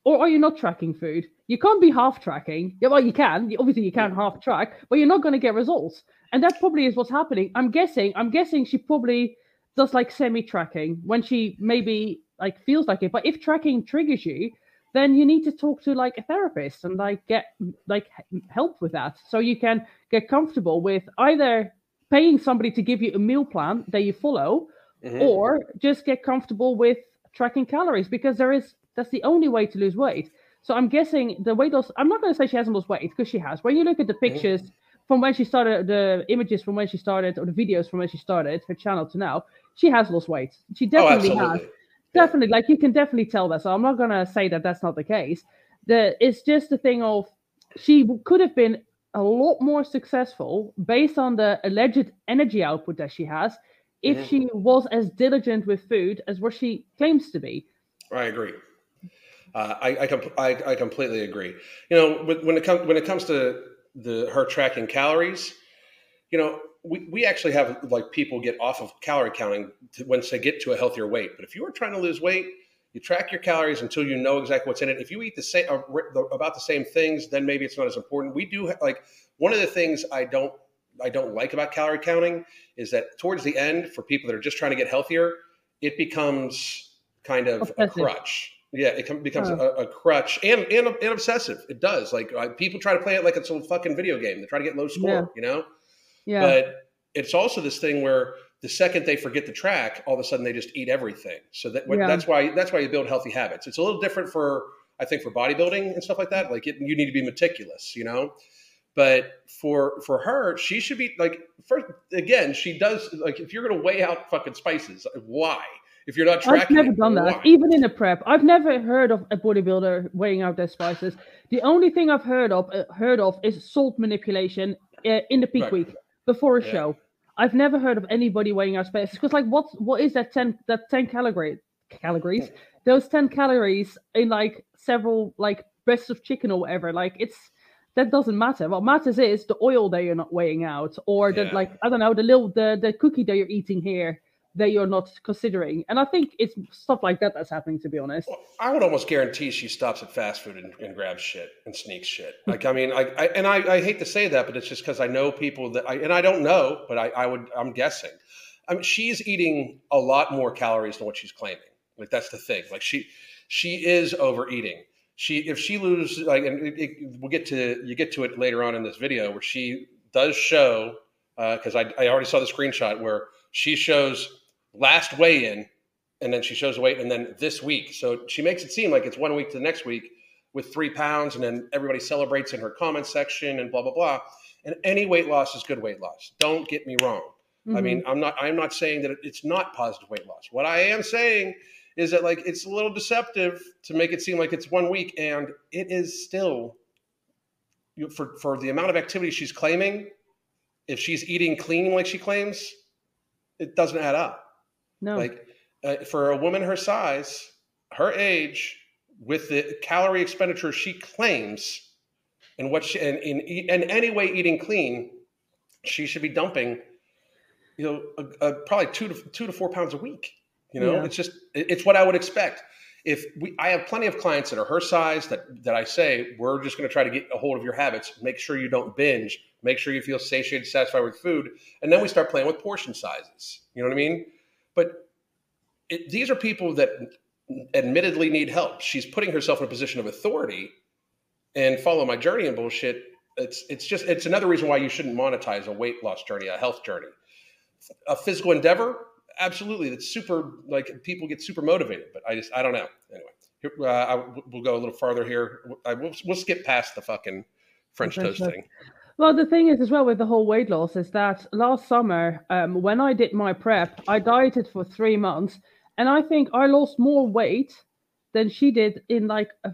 or are you not tracking food? You can't be half tracking. Yeah, well, you can. Obviously, you can half track, but you're not going to get results. And that probably is what's happening. I'm guessing. I'm guessing she probably does like semi tracking when she maybe like feels like it. But if tracking triggers you, then you need to talk to like a therapist and like get like help with that so you can get comfortable with either paying somebody to give you a meal plan that you follow mm-hmm. or just get comfortable with tracking calories because there is that's the only way to lose weight so i'm guessing the weight loss i'm not going to say she hasn't lost weight because she has when you look at the mm-hmm. pictures mm-hmm. from when she started the images from when she started or the videos from when she started her channel to now she has lost weight. She oh, definitely oh, has. Definitely, like you can definitely tell that. So I'm not gonna say that that's not the case. The it's just a thing of she could have been a lot more successful based on the alleged energy output that she has if mm-hmm. she was as diligent with food as what she claims to be. I agree. Uh, I, I, com- I, I, completely agree. You know, when it comes when it comes to the her tracking calories, you know, we, we actually have like people get off of calorie counting to, once they get to a healthier weight. But if you are trying to lose weight, you track your calories until you know exactly what's in it. If you eat the same uh, about the same things, then maybe it's not as important. We do like one of the things I don't I don't like about calorie counting is that towards the end, for people that are just trying to get healthier, it becomes kind of a crutch. Yeah, it becomes a, a, crutch and, and and obsessive. It does. Like uh, people try to play it like it's a fucking video game. They try to get low score. Yeah. You know. Yeah. But it's also this thing where the second they forget the track, all of a sudden they just eat everything. So that yeah. that's why that's why you build healthy habits. It's a little different for I think for bodybuilding and stuff like that. Like it, you need to be meticulous. You know. But for for her, she should be like first again. She does like if you're going to weigh out fucking spices, why? If you're not tracking, I've never done that. Why? Even in a prep, I've never heard of a bodybuilder weighing out their spices. The only thing I've heard of uh, heard of is salt manipulation uh, in the peak right. week before a yeah. show. I've never heard of anybody weighing out spices because, like, what what is that ten that ten calorie calories? Those ten calories in like several like breasts of chicken or whatever. Like, it's that doesn't matter. What matters is the oil that you're not weighing out, or the yeah. like I don't know the little the the cookie that you're eating here that you're not considering. And I think it's stuff like that that's happening. To be honest, well, I would almost guarantee she stops at fast food and, and grabs shit and sneaks shit. Like I mean, I, I and I, I, hate to say that, but it's just because I know people that I and I don't know, but I, I would I'm guessing. I mean, she's eating a lot more calories than what she's claiming. Like that's the thing. Like she she is overeating she if she loses like and it, it, we'll get to you get to it later on in this video where she does show because uh, I, I already saw the screenshot where she shows last weigh in and then she shows weight and then this week. So she makes it seem like it's one week to the next week with three pounds and then everybody celebrates in her comment section and blah blah blah. And any weight loss is good weight loss. Don't get me wrong. Mm-hmm. i mean mm-hmm. i'm not i'm not saying that it's not positive weight loss. What i am saying is that like it's a little deceptive to make it seem like it's one week and it is still for for the amount of activity she's claiming if she's eating clean like she claims it doesn't add up no like uh, for a woman her size her age with the calorie expenditure she claims and what she and in any way eating clean she should be dumping you know a, a, probably two to two to four pounds a week you know, yeah. it's just it's what I would expect. If we, I have plenty of clients that are her size that that I say we're just going to try to get a hold of your habits. Make sure you don't binge. Make sure you feel satiated, satisfied with food, and then we start playing with portion sizes. You know what I mean? But it, these are people that admittedly need help. She's putting herself in a position of authority, and follow my journey and bullshit. It's it's just it's another reason why you shouldn't monetize a weight loss journey, a health journey, a physical endeavor absolutely. That's super like people get super motivated but i just i don't know. Anyway here, uh, I, we'll go a little farther here. I, we'll, we'll skip past the fucking french, french toast, toast. thing well the thing is as well with the whole weight loss is that last summer um, when i did my prep i dieted for three months and i think i lost more weight than she did in like a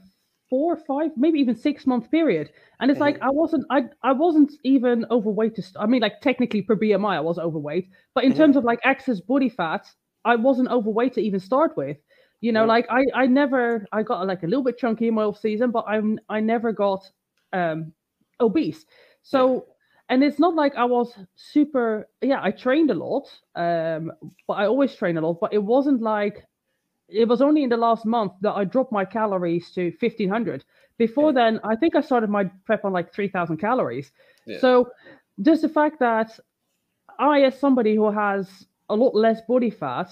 four, five, maybe even six month period. And it's like mm-hmm. I wasn't, I, I wasn't even overweight. To st- I mean, like technically per BMI, I was overweight, but in mm-hmm. terms of like excess body fat, I wasn't overweight to even start with. You know, mm-hmm. like I, I never, I got like a little bit chunky in my off season, but I'm, I never got um obese. So. And it's not like I was super, yeah, I trained a lot, um, but I always train a lot, but it wasn't like it was only in the last month that I dropped my calories to 1500. Before yeah. then, I think I started my prep on like 3000 calories. Yeah. So just the fact that I, as somebody who has a lot less body fat,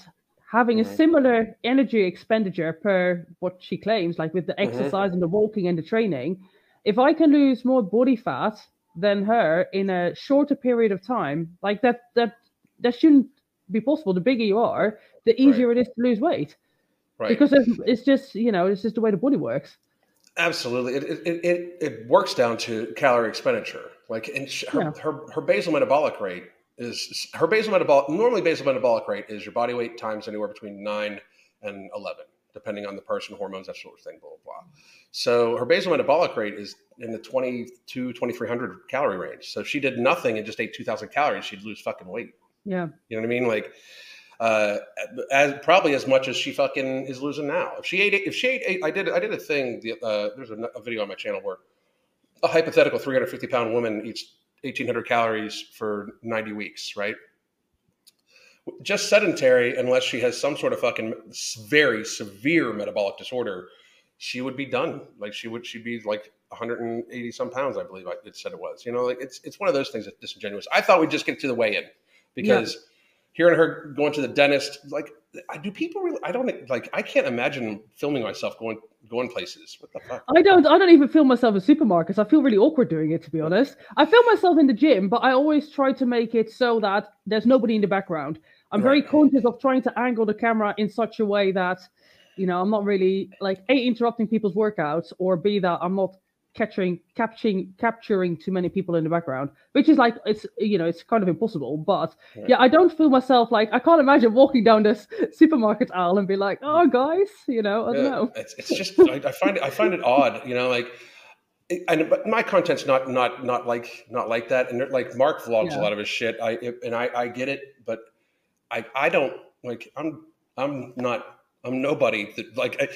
having mm-hmm. a similar energy expenditure per what she claims, like with the mm-hmm. exercise and the walking and the training, if I can lose more body fat than her in a shorter period of time, like that, that that shouldn't be possible. The bigger you are, the easier right. it is to lose weight. Right. Because it's just, you know, it's just the way the body works. Absolutely. It, it, it, it works down to calorie expenditure. Like in her, yeah. her, her basal metabolic rate is her basal metabolic, normally basal metabolic rate is your body weight times anywhere between nine and 11, depending on the person, hormones, that sort of thing, blah, blah, blah. So her basal metabolic rate is in the 22, 2300 calorie range. So if she did nothing and just ate 2000 calories, she'd lose fucking weight. Yeah. You know what I mean? Like, uh, as probably as much as she fucking is losing now. If she ate, if she ate, eight, I did, I did a thing. Uh, there's a, a, video on my channel where a hypothetical 350 pound woman eats 1800 calories for 90 weeks, right? Just sedentary, unless she has some sort of fucking very severe metabolic disorder, she would be done. Like she would, she'd be like 180 some pounds, I believe it said it was. You know, like it's it's one of those things that's disingenuous. I thought we'd just get to the weigh in because. Yeah hearing her going to the dentist, like, do people really? I don't like. I can't imagine filming myself going going places. What the fuck? I don't. I don't even film myself in supermarkets. I feel really awkward doing it, to be honest. I film myself in the gym, but I always try to make it so that there's nobody in the background. I'm right. very conscious of trying to angle the camera in such a way that, you know, I'm not really like a interrupting people's workouts, or b that I'm not capturing capturing capturing too many people in the background which is like it's you know it's kind of impossible but yeah, yeah i don't feel myself like i can't imagine walking down this supermarket aisle and be like oh guys you know i don't know it's, it's just I, I, find it i find it odd you know like and but my content's not not not like not like that and like mark vlogs yeah. a lot of his shit i and i i get it i i don't like i'm i'm not I'm nobody. That, like I,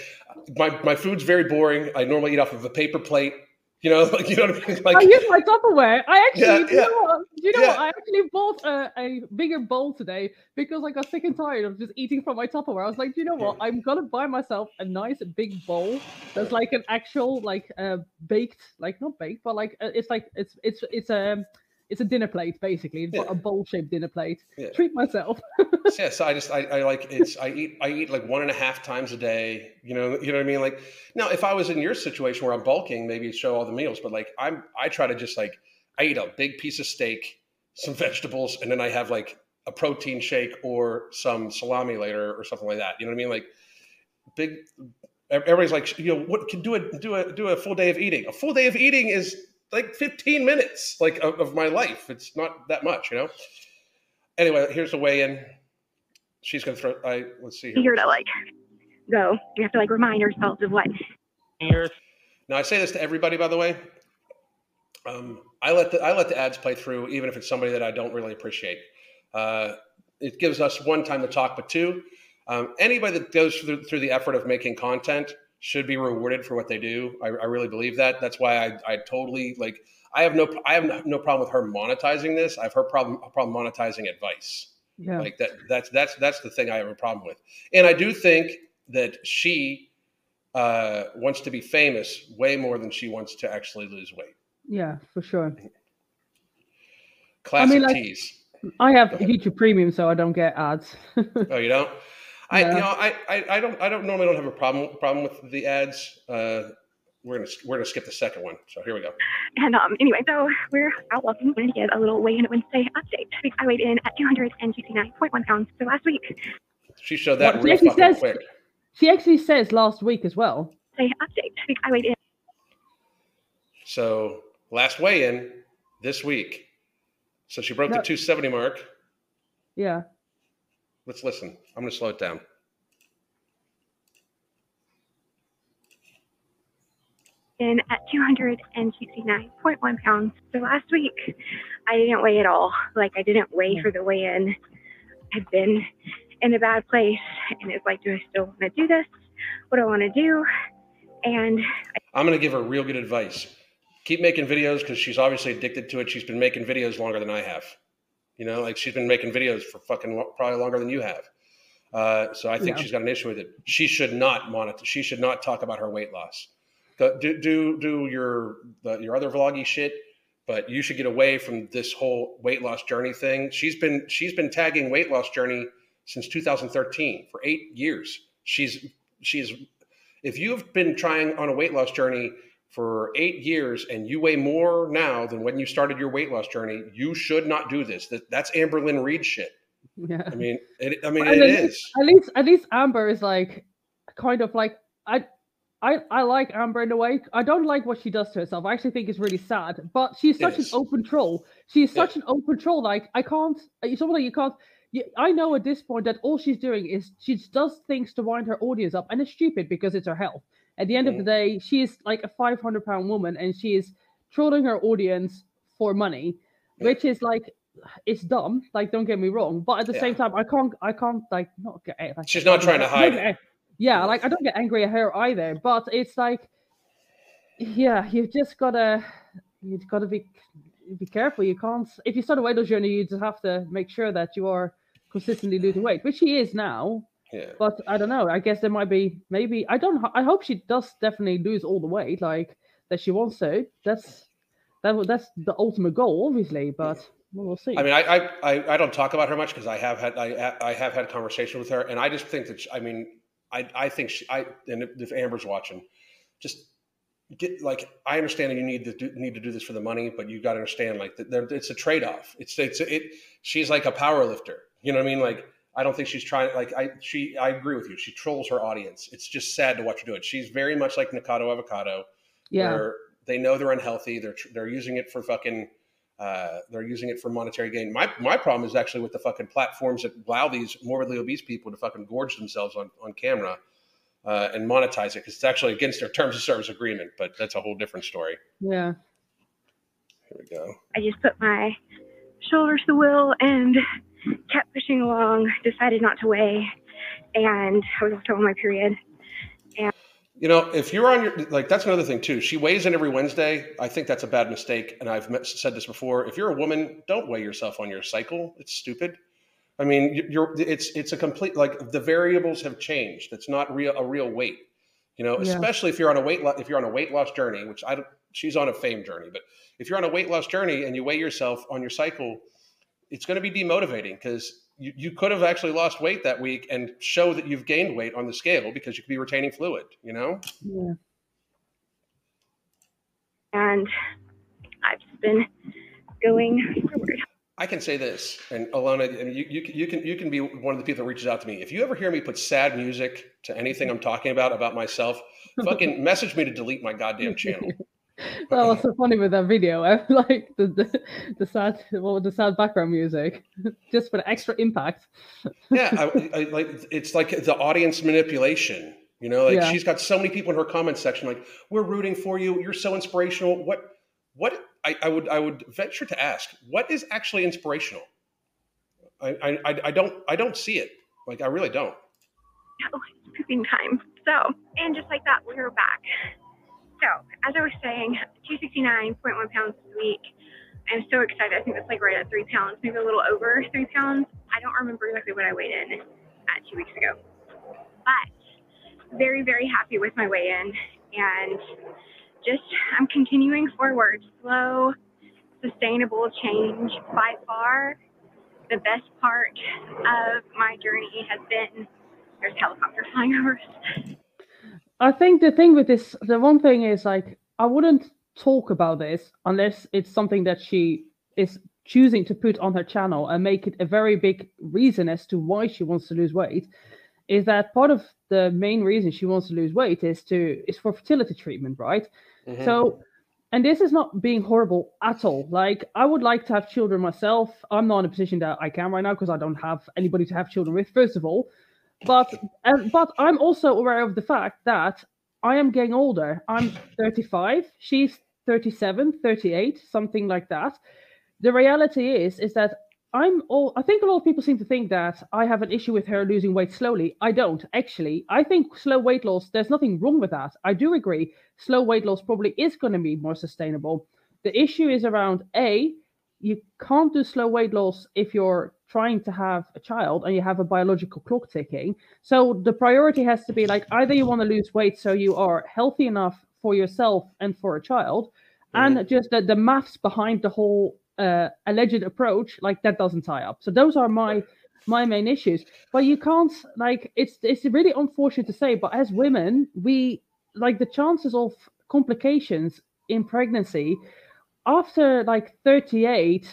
my my food's very boring. I normally eat off of a paper plate. You know, like you know what I mean? Like, I use my Tupperware. I actually, yeah, you yeah. know what? You know yeah. what? I actually bought a, a, bigger bowl today because I got sick and tired of just eating from my Tupperware. I was like, you know what? I'm gonna buy myself a nice big bowl that's like an actual like uh, baked, like not baked, but like uh, it's like it's it's it's a um, it's a dinner plate basically. It's yeah. a bowl shaped dinner plate. Yeah. treat myself. Yeah so i just I, I, like it's i eat i eat like one and a half times a day you know you know what i mean? Like now if i was in your situation where i'm bulking maybe show all the meals but like i'm i try to just like i eat a big piece of steak some vegetables and then i have like a protein shake or some salami later or something like that. You know what i mean? Like big everybody's like you know what can do a do a do a full day of eating. A full day of eating is like 15 minutes like of, of, my life. It's not that much, you know. Anyway, here's the weigh in. She's gonna throw. I let's see. Here. You're to like go. You have to like remind yourself of what. Now I say this to everybody, by the way. Um, I let the I let the ads play through, even if it's somebody that I don't really appreciate. Uh, it gives us one time to talk, but two, um, anybody that goes through, through the effort of making content should be rewarded for what they do. I, I really believe that. That's why I, I totally like. I have no I have no problem with her monetizing this. I have her problem problem monetizing advice. Yeah. Like that. That's that's that's the thing I have a problem with. And I do think that she uh, wants to be famous way more than she wants to actually lose weight. Yeah, for sure. Classic I mean, like, tease. I have YouTube Premium, so I don't get ads. oh, you don't? I you know I, I, I don't I don't normally don't have a problem problem with the ads. Uh, we're gonna we're gonna skip the second one. So here we go. And um anyway, so we're out walking. Wanted to give a little weigh in Wednesday update. I weighed in at 269.1 pounds. So last week. She showed that well, real fucking says, quick. She actually says last week as well. Say update. I weighed in. So last weigh in this week. So she broke no. the 270 mark. Yeah. Let's listen. I'm going to slow it down. In at 269.1 pounds. So last week, I didn't weigh at all. Like, I didn't weigh hmm. for the weigh in. I've been in a bad place, and it's like, do I still want to do this? What do I want to do? And I- I'm going to give her real good advice. Keep making videos because she's obviously addicted to it. She's been making videos longer than I have. You know, like she's been making videos for fucking probably longer than you have. Uh, so I think yeah. she's got an issue with it. She should not monitor. She should not talk about her weight loss. Do do do your the, your other vloggy shit, but you should get away from this whole weight loss journey thing. She's been she's been tagging weight loss journey since 2013 for eight years. She's she's if you've been trying on a weight loss journey for eight years and you weigh more now than when you started your weight loss journey, you should not do this. That, that's Amberlynn Reid shit. Yeah. I mean, it, I mean, it at least. At least, at least Amber is like, kind of like, I, I, I like Amber in a way. I don't like what she does to herself. I actually think it's really sad. But she's such an open troll. She's such yeah. an open troll. Like I can't. It's something that you can't. You, I know at this point that all she's doing is she does things to wind her audience up, and it's stupid because it's her health. At the end of the mm. day, she is like a 500 pound woman and she is trolling her audience for money, which is like it's dumb. Like, don't get me wrong, but at the yeah. same time, I can't, I can't like not get. Like, She's not trying to hide. yeah, like I don't get angry at her either, but it's like, yeah, you've just gotta, you've got to be be careful. You can't if you start a weight loss journey, you just have to make sure that you are consistently losing weight, which he is now. Yeah. But I don't know. I guess there might be maybe I don't. I hope she does definitely lose all the weight like that she wants to. That's that. That's the ultimate goal, obviously. But we'll see. I mean, I I, I don't talk about her much because I have had I I have had conversation with her, and I just think that she, I mean I I think she I and if Amber's watching, just get like I understand that you need to do, need to do this for the money, but you got to understand like that it's a trade off. It's it's it. She's like a power lifter. You know what I mean? Like I don't think she's trying. Like I she I agree with you. She trolls her audience. It's just sad to watch her do it. She's very much like Nikocado Avocado. Yeah. Where they know they're unhealthy. They're they're using it for fucking. Uh, they're using it for monetary gain. My my problem is actually with the fucking platforms that allow these morbidly obese people to fucking gorge themselves on on camera uh, and monetize it because it's actually against their terms of service agreement. But that's a whole different story. Yeah. Here we go. I just put my shoulders to the wheel and kept pushing along. Decided not to weigh, and I was also on my period. And you know, if you're on your like, that's another thing too. She weighs in every Wednesday. I think that's a bad mistake, and I've met, said this before. If you're a woman, don't weigh yourself on your cycle. It's stupid. I mean, you're it's it's a complete like the variables have changed. It's not real a real weight. You know, yeah. especially if you're on a weight lo- if you're on a weight loss journey, which I don't. She's on a fame journey, but if you're on a weight loss journey and you weigh yourself on your cycle, it's going to be demotivating because you, you could have actually lost weight that week and show that you've gained weight on the scale because you could be retaining fluid. You know. Yeah. And I've just been going forward. I can say this, and Alona, I mean, you, you, you, can you can be one of the people that reaches out to me. If you ever hear me put sad music to anything I'm talking about about myself, fucking message me to delete my goddamn channel. That was so funny with that video. I like the, the the sad well, the sad background music, just for the extra impact. yeah, I, I, like it's like the audience manipulation. You know, like yeah. she's got so many people in her comment section, like we're rooting for you. You're so inspirational. What what I, I, would I would venture to ask, what is actually inspirational? I, I, I don't I don't see it. Like I really don't. Oh, it's pooping time. So and just like that, we are back. So as I was saying, 269.1 pounds this week. I'm so excited. I think that's like right at three pounds, maybe a little over three pounds. I don't remember exactly what I weighed in at two weeks ago, but very very happy with my weigh in and just I'm continuing forward, slow, sustainable change. By far, the best part of my journey has been there's helicopters flying over us. I think the thing with this, the one thing is like I wouldn't talk about this unless it's something that she is choosing to put on her channel and make it a very big reason as to why she wants to lose weight is that part of the main reason she wants to lose weight is to is for fertility treatment right Mm-hmm. So, and this is not being horrible at all. Like, I would like to have children myself. I'm not in a position that I can right now because I don't have anybody to have children with, first of all. But, but I'm also aware of the fact that I am getting older. I'm 35. She's 37, 38, something like that. The reality is, is that I'm all I think a lot of people seem to think that I have an issue with her losing weight slowly. I don't actually. I think slow weight loss, there's nothing wrong with that. I do agree. Slow weight loss probably is going to be more sustainable. The issue is around A, you can't do slow weight loss if you're trying to have a child and you have a biological clock ticking. So the priority has to be like either you want to lose weight so you are healthy enough for yourself and for a child, mm-hmm. and just the, the maths behind the whole uh, alleged approach, like that doesn't tie up. So those are my my main issues. But you can't like it's it's really unfortunate to say, but as women, we like the chances of complications in pregnancy after like 38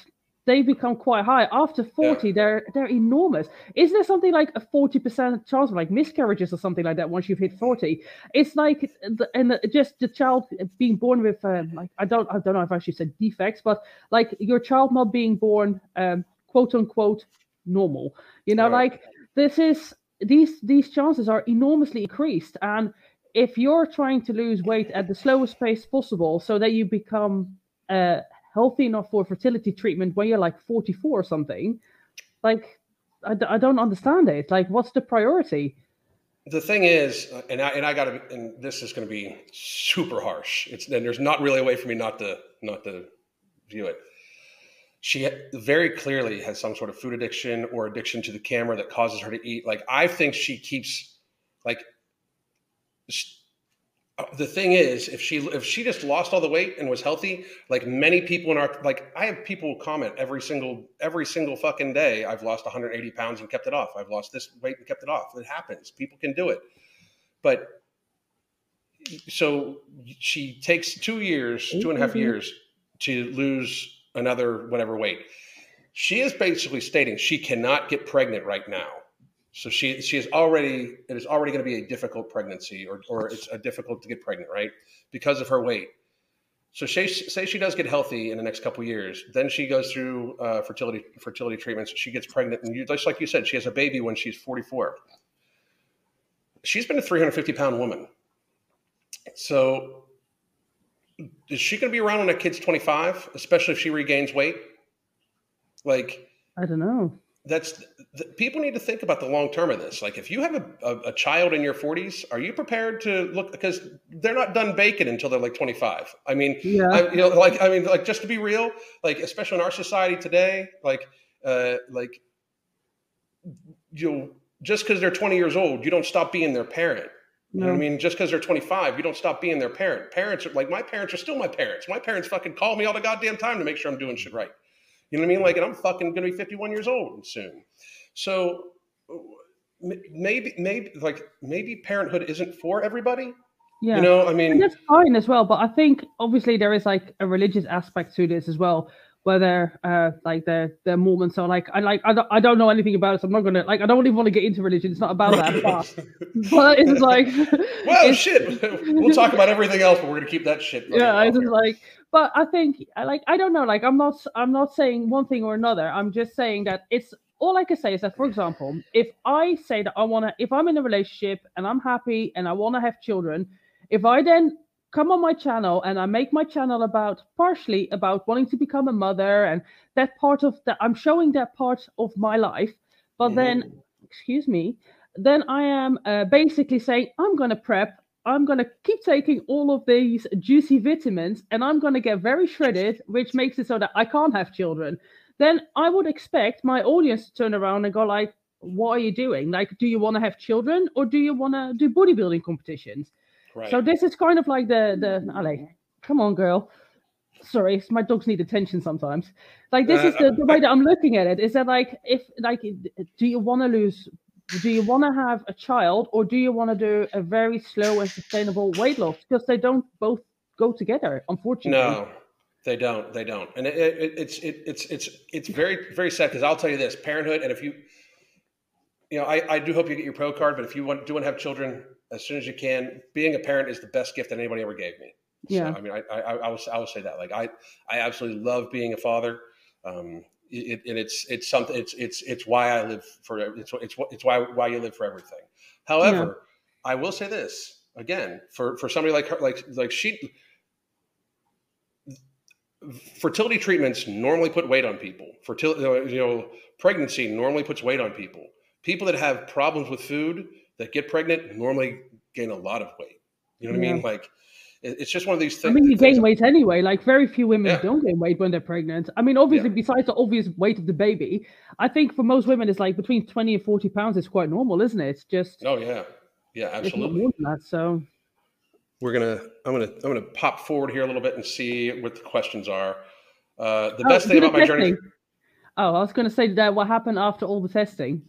they become quite high. After 40, yeah. they're they're enormous. Is there something like a 40% chance of like miscarriages or something like that once you've hit 40? It's like and just the child being born with um, like I don't I don't know if I should say defects, but like your child not being born um, quote unquote normal. You know, right. like this is these these chances are enormously increased and if you're trying to lose weight at the slowest pace possible so that you become uh, healthy enough for fertility treatment when you're like 44 or something. Like, I, I don't understand it. Like, what's the priority? The thing is, uh, and I and I got to, and this is to be super harsh. It's and there's not really a way for me not to not to view it. She very clearly has some sort of food addiction or addiction to the camera that causes her to eat. Like I think she keeps, like the thing is if she if she just lost all the weight and was healthy like many people in our like i have people comment every single every single fucking day i've lost 180 pounds and kept it off. I've lost this weight and kept it off. It happens. People can do it. But so she takes two years two and a half mm-hmm. years to lose another whatever weight. She is basically stating she cannot get pregnant right now so she she is already it is already going to be a difficult pregnancy or or it's a difficult to get pregnant, right? Because of her weight. So she, say she does get healthy in the next couple years, then she goes through uh, fertility fertility treatments. She gets pregnant, and you, just like you said, she has a baby when she's 44. She's been a 350 pound woman. So is she going to be around when that kid's 25, especially if she regains weight? Like, I don't know that's the, people need to think about the long term of this. Like, if you have a, a, a, child in your 40s, are you prepared to look? Because they're not done baking until they're like 25. I mean, yeah. I, you know, like I mean, like just to be real, like especially in our society today, like, uh, like you know, just because they're 20 years old, you don't stop being their parent. You know what I mean? Just because they're 25, you don't stop being their parent. Parents are like my parents are still my parents. My parents fucking call me all the goddamn time to make sure I'm doing shit right. You know what I mean? Like, and I'm fucking going to be 51 years old soon. So maybe, maybe, like, maybe parenthood isn't for everybody. Yeah. You know, I mean, and that's fine as well. But I think obviously there is like a religious aspect to this as well where they're uh, like they're they're Mormon. So like I like I don't I don't know anything about it. So I'm not gonna like I don't even want to get into religion. It's not about that. But, but it's like well it's, shit. We'll talk about everything else, but we're gonna keep that shit. Yeah, it's just like but I think like I don't know. Like I'm not I'm not saying one thing or another. I'm just saying that it's all I can say is that, for example, if I say that I want to, if I'm in a relationship and I'm happy and I want to have children, if I then come on my channel and I make my channel about partially about wanting to become a mother and that part of that I'm showing that part of my life, but mm-hmm. then, excuse me, then I am uh, basically saying I'm going to prep. I'm going to keep taking all of these juicy vitamins and I'm going to get very shredded, which makes it so that I can't have children. Then I would expect my audience to turn around and go like, what are you doing? Like, do you want to have children or do you want to do bodybuilding competitions? Right. So this is kind of like the the Ale, come on, girl. Sorry, my dogs need attention sometimes. Like this uh, is the, the way that I'm looking at it. Is that like if like do you want to lose? Do you want to have a child or do you want to do a very slow and sustainable weight loss? Because they don't both go together, unfortunately. No, they don't. They don't. And it, it, it's it, it's it's it's very very sad because I'll tell you this: parenthood, and if you you know, I, I do hope you get your pro card, but if you want do want to have children, as soon as you can. Being a parent is the best gift that anybody ever gave me. Yeah. So, I mean, I, I, I will, I will say that. Like, I, I absolutely love being a father. Um, it, it, it's, it's something, it's, it's, it's why I live for, it's, it's, it's why, why you live for everything. However, yeah. I will say this again, for, for somebody like her, like, like she, fertility treatments normally put weight on people. Fertility, you know, pregnancy normally puts weight on people. People that have problems with food, that get pregnant normally gain a lot of weight. You know what yeah. I mean? Like it's just one of these things. I mean, you gain weight anyway. Like very few women yeah. don't gain weight when they're pregnant. I mean, obviously, yeah. besides the obvious weight of the baby, I think for most women, it's like between twenty and forty pounds is quite normal, isn't it? It's just. Oh yeah, yeah, absolutely. More than that, so. We're gonna. I'm gonna. I'm gonna pop forward here a little bit and see what the questions are. Uh, the oh, best thing about my testing. journey. Oh, I was going to say that what happened after all the testing.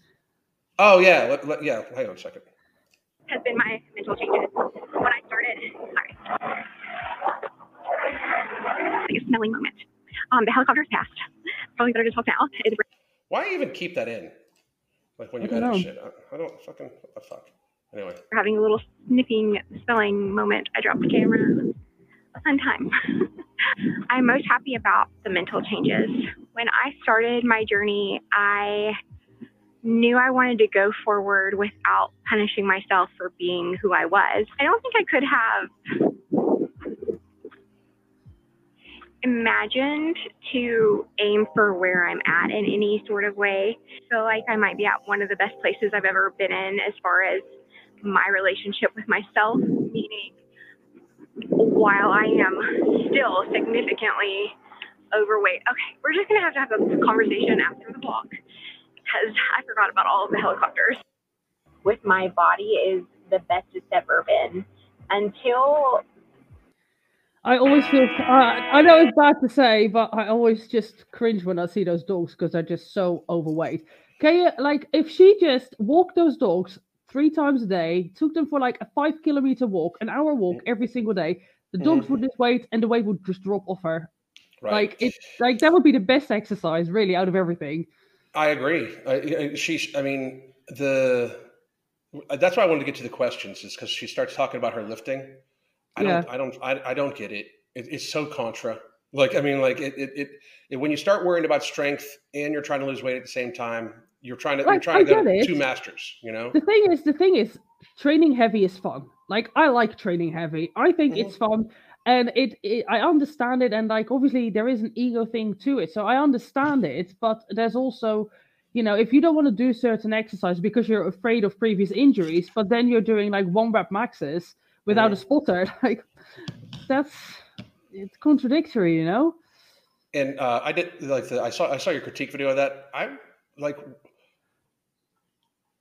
Oh yeah, let, let, yeah. Hang on a second. Has been my mental changes when I started. Sorry, like a smelling moment. Um, the helicopter's has passed. Probably better to talk now. It's Why even keep that in? Like when you edit know. shit, I, I, don't fucking what the fuck. Anyway, We're having a little sniffing, smelling moment. I dropped the camera. A fun time. I'm most happy about the mental changes. When I started my journey, I knew I wanted to go forward without punishing myself for being who I was. I don't think I could have imagined to aim for where I'm at in any sort of way. I feel like I might be at one of the best places I've ever been in as far as my relationship with myself, meaning while I am still significantly overweight. Okay, we're just gonna have to have a conversation after the walk because I forgot about all of the helicopters. With my body is the best it's ever been until I always feel. Uh, I know it's bad to say, but I always just cringe when I see those dogs because they're just so overweight. Okay, like if she just walked those dogs three times a day, took them for like a five kilometer walk, an hour walk every single day, the dogs mm. would just wait and the weight would just drop off her. Right. Like it's like that would be the best exercise, really, out of everything. I agree. I, she, I mean, the that's why I wanted to get to the questions, is because she starts talking about her lifting I yeah. don't, I don't, I, I don't get it. it. It's so contra. Like, I mean, like it, it, it, it, when you start worrying about strength and you're trying to lose weight at the same time, you're trying to, like, you're trying to get two masters, you know? The thing is, the thing is, training heavy is fun. Like, I like training heavy. I think mm-hmm. it's fun and it, it, i understand it and like obviously there is an ego thing to it so i understand it but there's also you know if you don't want to do certain exercise because you're afraid of previous injuries but then you're doing like one rep maxes without a spotter. Like that's it's contradictory, you know. And uh, I did like the, I saw I saw your critique video of that. I like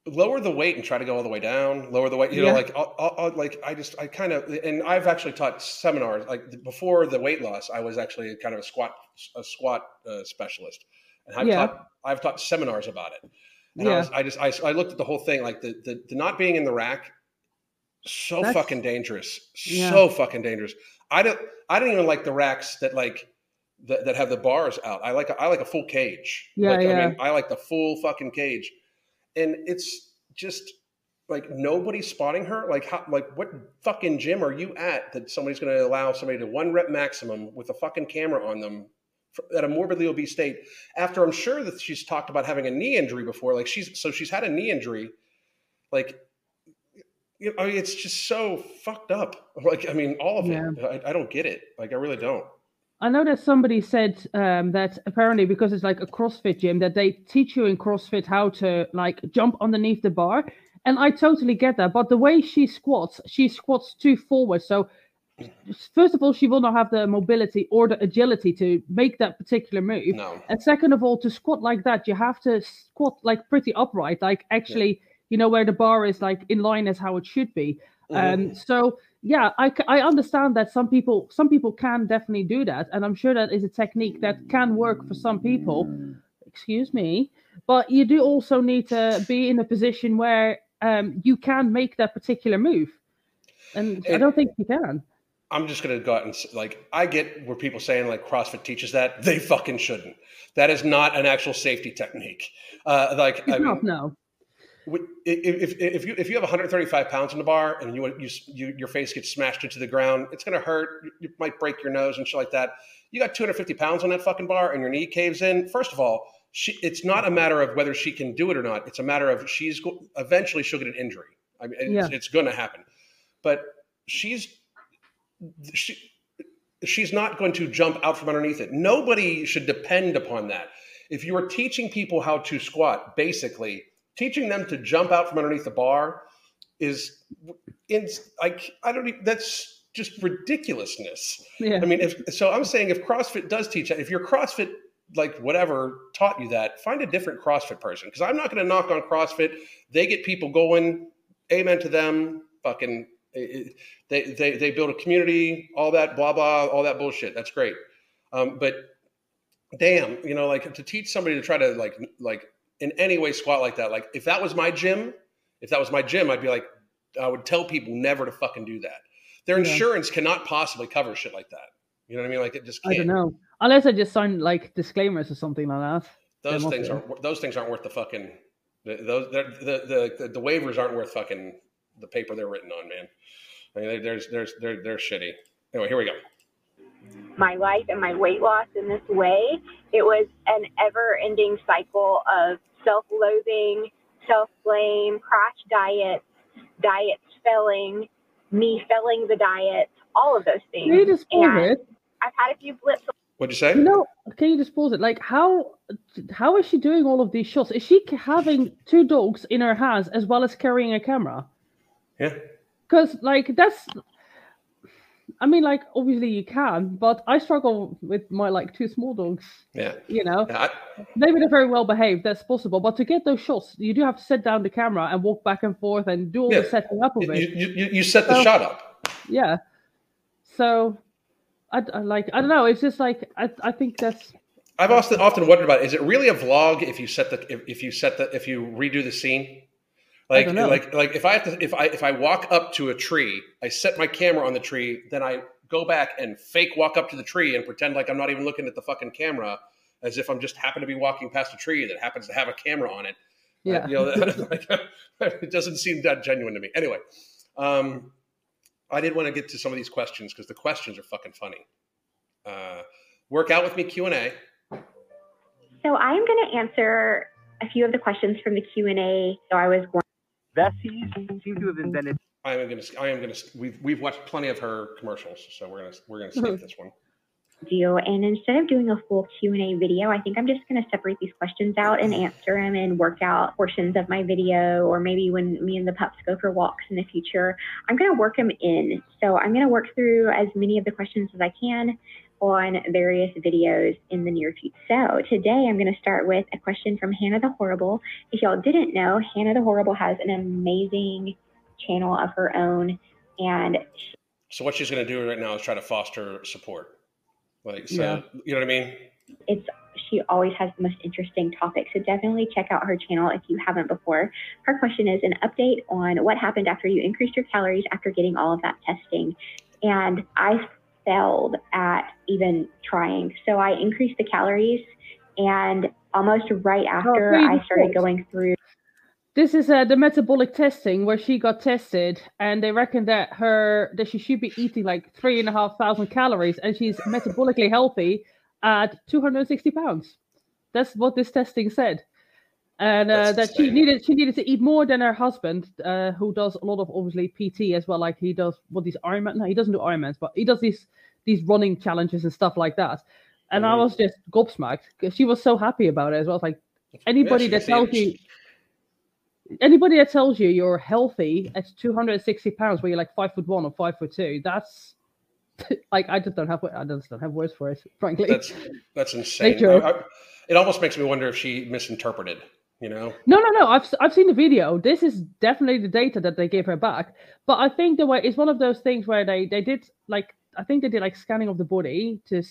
lower the weight and try to go all the way down. Lower the weight, you yeah. know, like I'll, I'll, like I just I kind of and I've actually taught seminars like before the weight loss. I was actually kind of a squat a squat uh, specialist, and I've yeah. taught I've taught seminars about it. And yeah. I, was, I just I, I looked at the whole thing like the, the the not being in the rack so That's, fucking dangerous. So fucking dangerous. I don't I don't even like the racks that like that, that have the bars out. I like a, I like a full cage. Yeah, like, yeah. I mean, I like the full fucking cage. And it's just like nobody's spotting her. Like how like what fucking gym are you at that somebody's going to allow somebody to one rep maximum with a fucking camera on them for, at a morbidly obese state after I'm sure that she's talked about having a knee injury before. Like she's so she's had a knee injury. Like you know, I mean, it's just so fucked up. Like, I mean, all of yeah. it. I, I, don't get it. Like, I really don't. I know that somebody said um, that apparently because it's like a CrossFit gym that they teach you in CrossFit how to like jump underneath the bar, and I totally get that. But the way she squats, she squats too forward. So first of all, she will not have the mobility or the agility to make that particular move. No. And second of all, to squat like that, you have to squat like pretty upright, like actually. Yeah you know where the bar is like in line as how it should be mm-hmm. um so yeah I, I understand that some people some people can definitely do that and i'm sure that is a technique that can work for some people. Excuse me. But you do also need to be in a position where um, you can make that particular move. And it, i don't think you can. I'm just going to go out and like I get where people saying like CrossFit teaches that they fucking shouldn't. That is not an actual safety technique. Uh, like it's I mean, not, no if, if you if you have 135 pounds in the bar and you, you, you your face gets smashed into the ground, it's going to hurt. You might break your nose and shit like that. You got 250 pounds on that fucking bar and your knee caves in. First of all, she, it's not a matter of whether she can do it or not. It's a matter of she's go, eventually she'll get an injury. I mean, yeah. it's, it's going to happen. But she's she she's not going to jump out from underneath it. Nobody should depend upon that. If you are teaching people how to squat, basically teaching them to jump out from underneath the bar is in like I don't even, that's just ridiculousness. Yeah. I mean, if so, I'm saying if CrossFit does teach that, if your CrossFit like whatever taught you that, find a different CrossFit person because I'm not going to knock on CrossFit. They get people going. Amen to them. Fucking they they they build a community. All that blah blah. All that bullshit. That's great. Um, but damn, you know, like to teach somebody to try to like like in any way squat like that. Like if that was my gym, if that was my gym, I'd be like, I would tell people never to fucking do that. Their yeah. insurance cannot possibly cover shit like that. You know what I mean? Like it just can't. I don't know. Unless I just sign like disclaimers or something like that. Those things aren't. Those things aren't worth the fucking. Those the, the the the waivers aren't worth fucking the paper they're written on, man. I mean, there's there's they're they're shitty. Anyway, here we go my life and my weight loss in this way, it was an ever ending cycle of self loathing, self blame, crash diets, diets failing, me failing the diet, all of those things. Can you just pause and it? I've had a few blips What'd you say? No, can you just pause it? Like, how how is she doing all of these shots? Is she having two dogs in her hands as well as carrying a camera? Yeah. Because like that's, I mean, like obviously you can, but I struggle with my like two small dogs. Yeah. You know, Yeah, I- maybe they're very well behaved. That's possible, but to get those shots, you do have to set down the camera and walk back and forth and do all Yeah. the setting up of you, it. you, you, you set the So- shot up. Yeah. So, I, I like I don't know. It's just like I I think that's I've often often wondered about is it really a vlog if you set the if, if you set the if you redo the scene? Like like like if I have to if I if I walk up to a tree, I set my camera on the tree, then I go back and fake walk up to the tree and pretend like I'm not even looking at the fucking camera as if I'm just happen to be walking past a tree that happens to have a camera on it. yeah. You know, like, it doesn't seem that genuine to me. Anyway, um, I did want to get to some of these questions because the questions are fucking funny. Uh, work out with me Q and A. So I am going to answer a few of the questions from the Q&A. So I was going Vessies seem to have invented I am gonna. I am gonna. We've we've watched plenty of her commercials, so we're gonna we're gonna skip mm-hmm. this one. to do, and instead of doing a full Q&A video, I think I'm just going to separate these questions out and answer them and work out portions of my video, or maybe when me and the pups go for walks in the future, I'm going to work them in. So I'm going to work through as many of the questions as I can on various videos in the near future. So today I'm going to start with a question from Hannah the Horrible. If y'all didn't know, Hannah the Horrible has an amazing channel of her own, and So what she's gonna do right now is try to foster support. Like, so Yeah. you know what I mean? it's she always has the most interesting topics. So definitely check out her channel if you haven't before. Her question is an update on what happened after you increased your calories after getting all of that testing. And I failed at even trying. So I increased the calories and almost right after please, I started going through This is uh, the metabolic testing where she got tested, and they reckon that her that she should be eating like three and a half thousand calories, and she's metabolically healthy at two hundred and sixty pounds. That's what this testing said, and uh, that she needed she needed to eat more than her husband, uh, who does a lot of obviously PT as well. Like he does what these Ironman. No, he doesn't do Ironmans, but he does these these running challenges and stuff like that. And I Mhm. was just gobsmacked because she was so happy about it as well. It's like anybody she that tells you anybody that tells you you're healthy at 260 pounds where you're like five foot one or five foot two that's like i just don't have i just don't have words for it frankly That's that's insane. I- I- it almost makes me wonder if she misinterpreted. You know? no no no i've i've seen the video. This is definitely the data that they gave her back. But i think the way it's one of those things where they they did like i think they did like scanning of the body to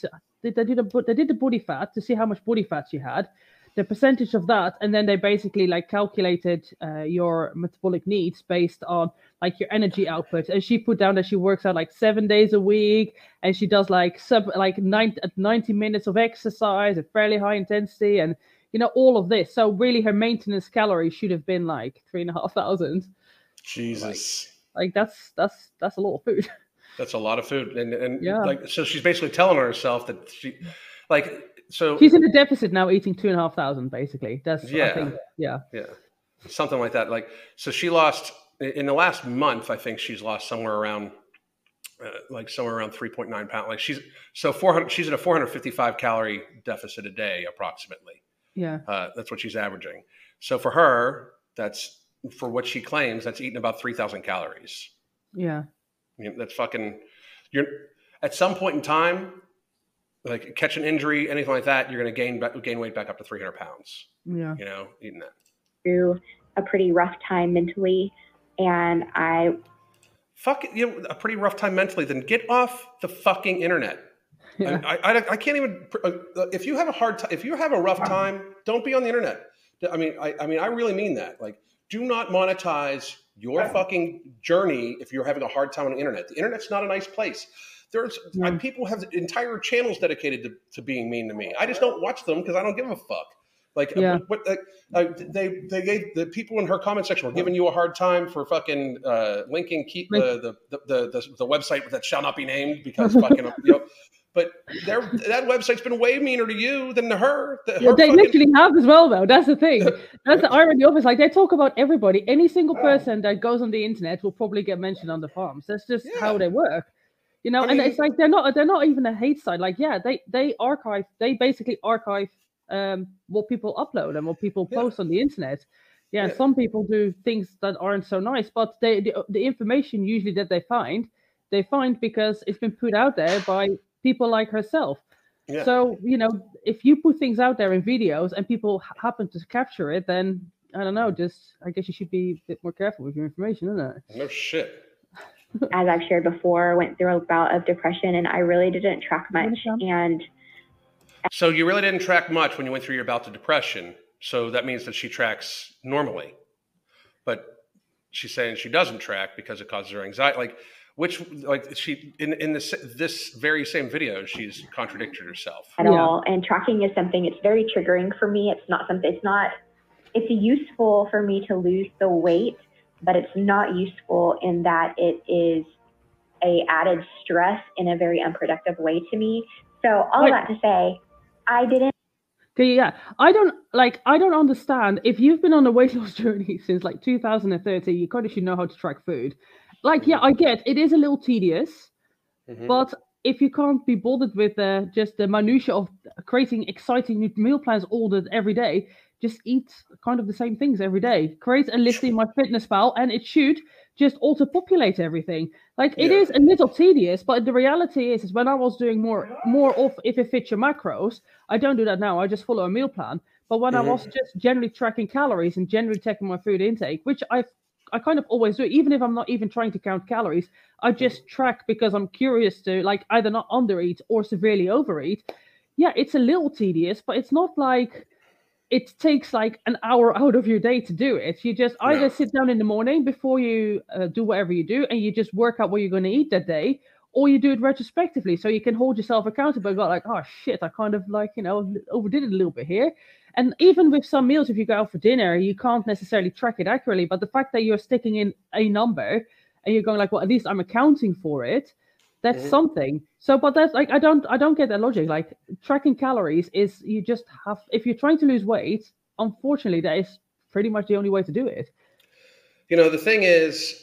did they do the they did the body fat to see how much body fat she had the percentage of that and then they basically like calculated uh, your metabolic needs based on like your energy output. And she put down that she works out like seven days a week and she does like sub like nine, 90 minutes of exercise at fairly high intensity and you know all of this so really her maintenance calories should have been like three and a half thousand Jesus. like that's that's that's a lot of food That's a lot of food, and and Yeah. like so she's basically telling herself that she, like, so she's in a deficit now eating two and a half thousand basically that's Yeah. I think, yeah yeah, something like that. Like, so she lost in the last month. I think she's lost somewhere around, uh, like somewhere around three point nine pounds. Like she's so four hundred. She's at a four hundred fifty five calorie deficit a day, approximately. Yeah Uh, that's what she's averaging. So for her, that's for what she claims. That's eating about three thousand calories. yeah I mean, that's fucking. You're at some point in time, like catch an injury, anything like that, you're going to gain gain weight back up to 300 pounds. yeah You know, eating that. through a pretty rough time mentally. And I Fuck, you know, a pretty rough time mentally. Then get off the fucking internet. yeah I, I, I can't even. uh, If you have a hard time, if you have a rough time, don't be on the internet. I mean, I, I mean, I really mean that. Like, do not monetize your fucking journey if you're having a hard time on the internet. The internet's not a nice place. There's I, people have entire channels dedicated to, to being mean to me. I just don't watch them because I don't give a fuck. Like, uh, Yeah. what, like, uh, they they gave the people in her comment section were giving you a hard time for fucking uh, linking keep the, the, the, the, the the website that shall not be named because fucking you know. But their that website's been way meaner to you than to her. The- Yeah, her they fucking- literally have as well, though. That's the thing. That's the irony of it. Like they talk about everybody. Any single person that goes on the internet will probably get mentioned on the farms. That's just how they work. You know, I mean, and it's like they're not they're not even a hate site. Like, yeah, they they archive they basically archive um what people upload and what people yeah. post on the internet. Yeah, yeah, some people do things that aren't so nice, but they the, the information usually that they find, they find because it's been put out there by people like herself. Yeah. So, you know, if you put things out there in videos and people happen to capture it, then I don't know, just I guess you should be a bit more careful with your information, isn't it? No shit. As I've shared before, went through a bout of depression and I really didn't track much. And so you really didn't track much when you went through your bout of depression. So that means that she tracks normally. But she's saying she doesn't track because it causes her anxiety. Like which like she in in this this very same video she's contradicted herself at yeah. all and tracking is something it's very triggering for me it's not something it's not it's useful for me to lose the weight but it's not useful in that it is a added stress in a very unproductive way to me so all Wait. that to say i didn't Okay, yeah, I don't like. I don't understand. If you've been on a weight loss journey since like 2013, you kind of should know how to track food like yeah i get it is a little tedious mm-hmm. but if you can't be bothered with uh, just the minutia of creating exciting new meal plans ordered every day just eat kind of the same things every day create a list in MyFitnessPal and it should just auto populate everything like it yeah. is a little tedious but the reality is is when i was doing more more of if it fits your macros i don't do that now i just follow a meal plan but when mm-hmm. i was just generally tracking calories and generally checking my food intake which i I kind of always do it, even if I'm not even trying to count calories. I mm. just track because I'm curious to like either not undereat or severely overeat. Yeah, it's a little tedious, but it's not like it takes like an hour out of your day to do it. You just either sit down in the morning before you uh, do whatever you do, and you just work out what you're going to eat that day, or you do it retrospectively, so you can hold yourself accountable. Got like, oh shit, I kind of like you know overdid it a little bit here. And even with some meals, if you go out for dinner, you can't necessarily track it accurately. But the fact that you're sticking in a number and you're going like, well, at least I'm accounting for it, that's mm-hmm. something. So, but that's like I don't I don't get that logic. Like tracking calories is you just have if you're trying to lose weight, unfortunately, that is pretty much the only way to do it. You know, the thing is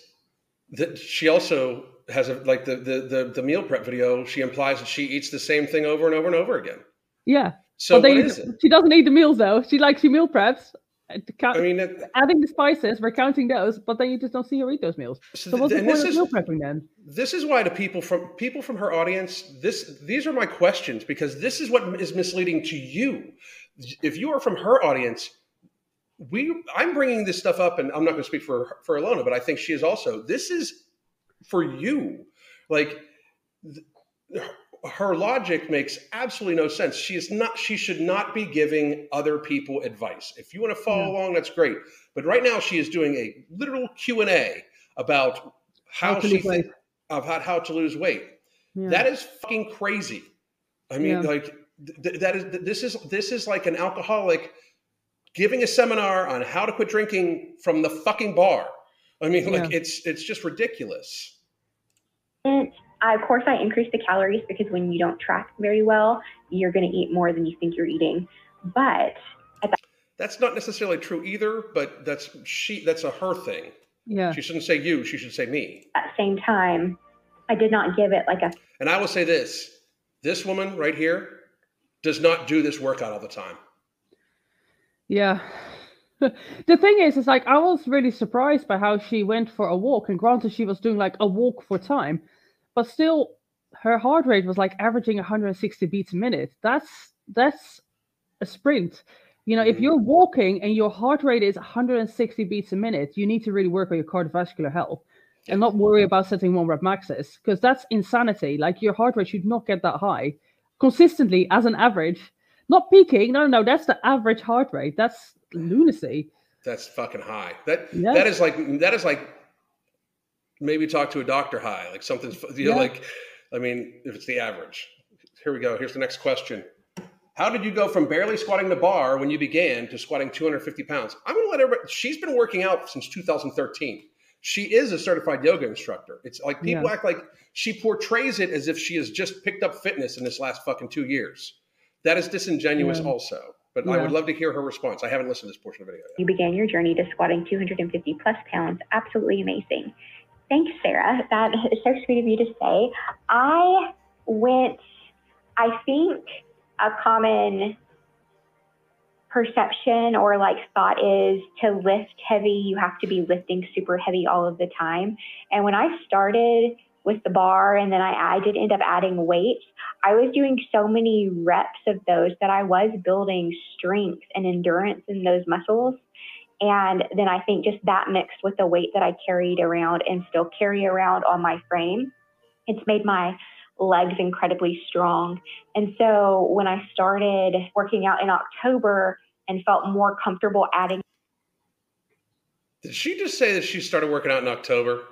that she also has a like the the the, the meal prep video. She implies that she eats the same thing over and over and over again. Yeah. So what is it? She doesn't eat the meals though. She likes she meal preps. Uh, count, I mean, adding the spices, we're counting those, but then you just don't see her eat those meals. So, so what's the point of is, meal prepping then? This is why the people from people from her audience, this these are my questions because this is what is misleading to you. If you are from her audience, we I'm bringing this stuff up, and I'm not going to speak for for Ilona, but I think she is also. This is for you, like. Th- her logic makes absolutely no sense. She is not. She should not be giving other people advice. If you want to follow yeah. along, that's great. But right now, she is doing a literal Q and A about how, how she th- about how to lose weight. Yeah. That is fucking crazy. I mean, yeah. like th- that is this is this is like an alcoholic giving a seminar on how to quit drinking from the fucking bar. I mean, like it's it's just ridiculous. It's of course, I increase the calories because when you don't track very well, you're going to eat more than you think you're eating. But that- that's not necessarily true either. But that's she. That's a her thing. Yeah. She shouldn't say you. She should say me. At the same time, I did not give it like a. And I will say this: this woman right here does not do this workout all the time. Yeah. the thing is, it's like I was really surprised by how she went for a walk, and granted, she was doing like a walk for time, but still her heart rate was like averaging 160 beats a minute. That's that's a sprint. You know, if mm-hmm. you're walking and your heart rate is 160 beats a minute, you need to really work on your cardiovascular health and not worry about setting one rep maxes because that's insanity. Like your heart rate should not get that high consistently as an average, not peaking. No, no, that's the average heart rate. That's lunacy. That's fucking high. That yeah. that is like that is like maybe talk to a doctor high, like something's, you know, yeah. like, I mean, if it's the average. Here we go. Here's the next question. How did you go from barely squatting the bar when you began to squatting 250 pounds? I'm going to let everybody, she's been working out since 2013. She is a certified yoga instructor. It's like people yeah. act like she portrays it as if she has just picked up fitness in this last fucking two years. That is disingenuous, also. But yeah. I would love to hear her response. I haven't listened to this portion of the video. Yet. You began your journey to squatting 250 plus pounds. Absolutely amazing. Thanks, Sarah. That is so sweet of you to say. I went, I think a common perception or like thought is to lift heavy, you have to be lifting super heavy all of the time. And when I started with the bar and then I, I did end up adding weights, I was doing so many reps of those that I was building strength and endurance in those muscles. And then I think just that mixed with the weight that I carried around and still carry around on my frame, it's made my legs incredibly strong. And so when I started working out in October and felt more comfortable adding. Did she just say that she started working out in October?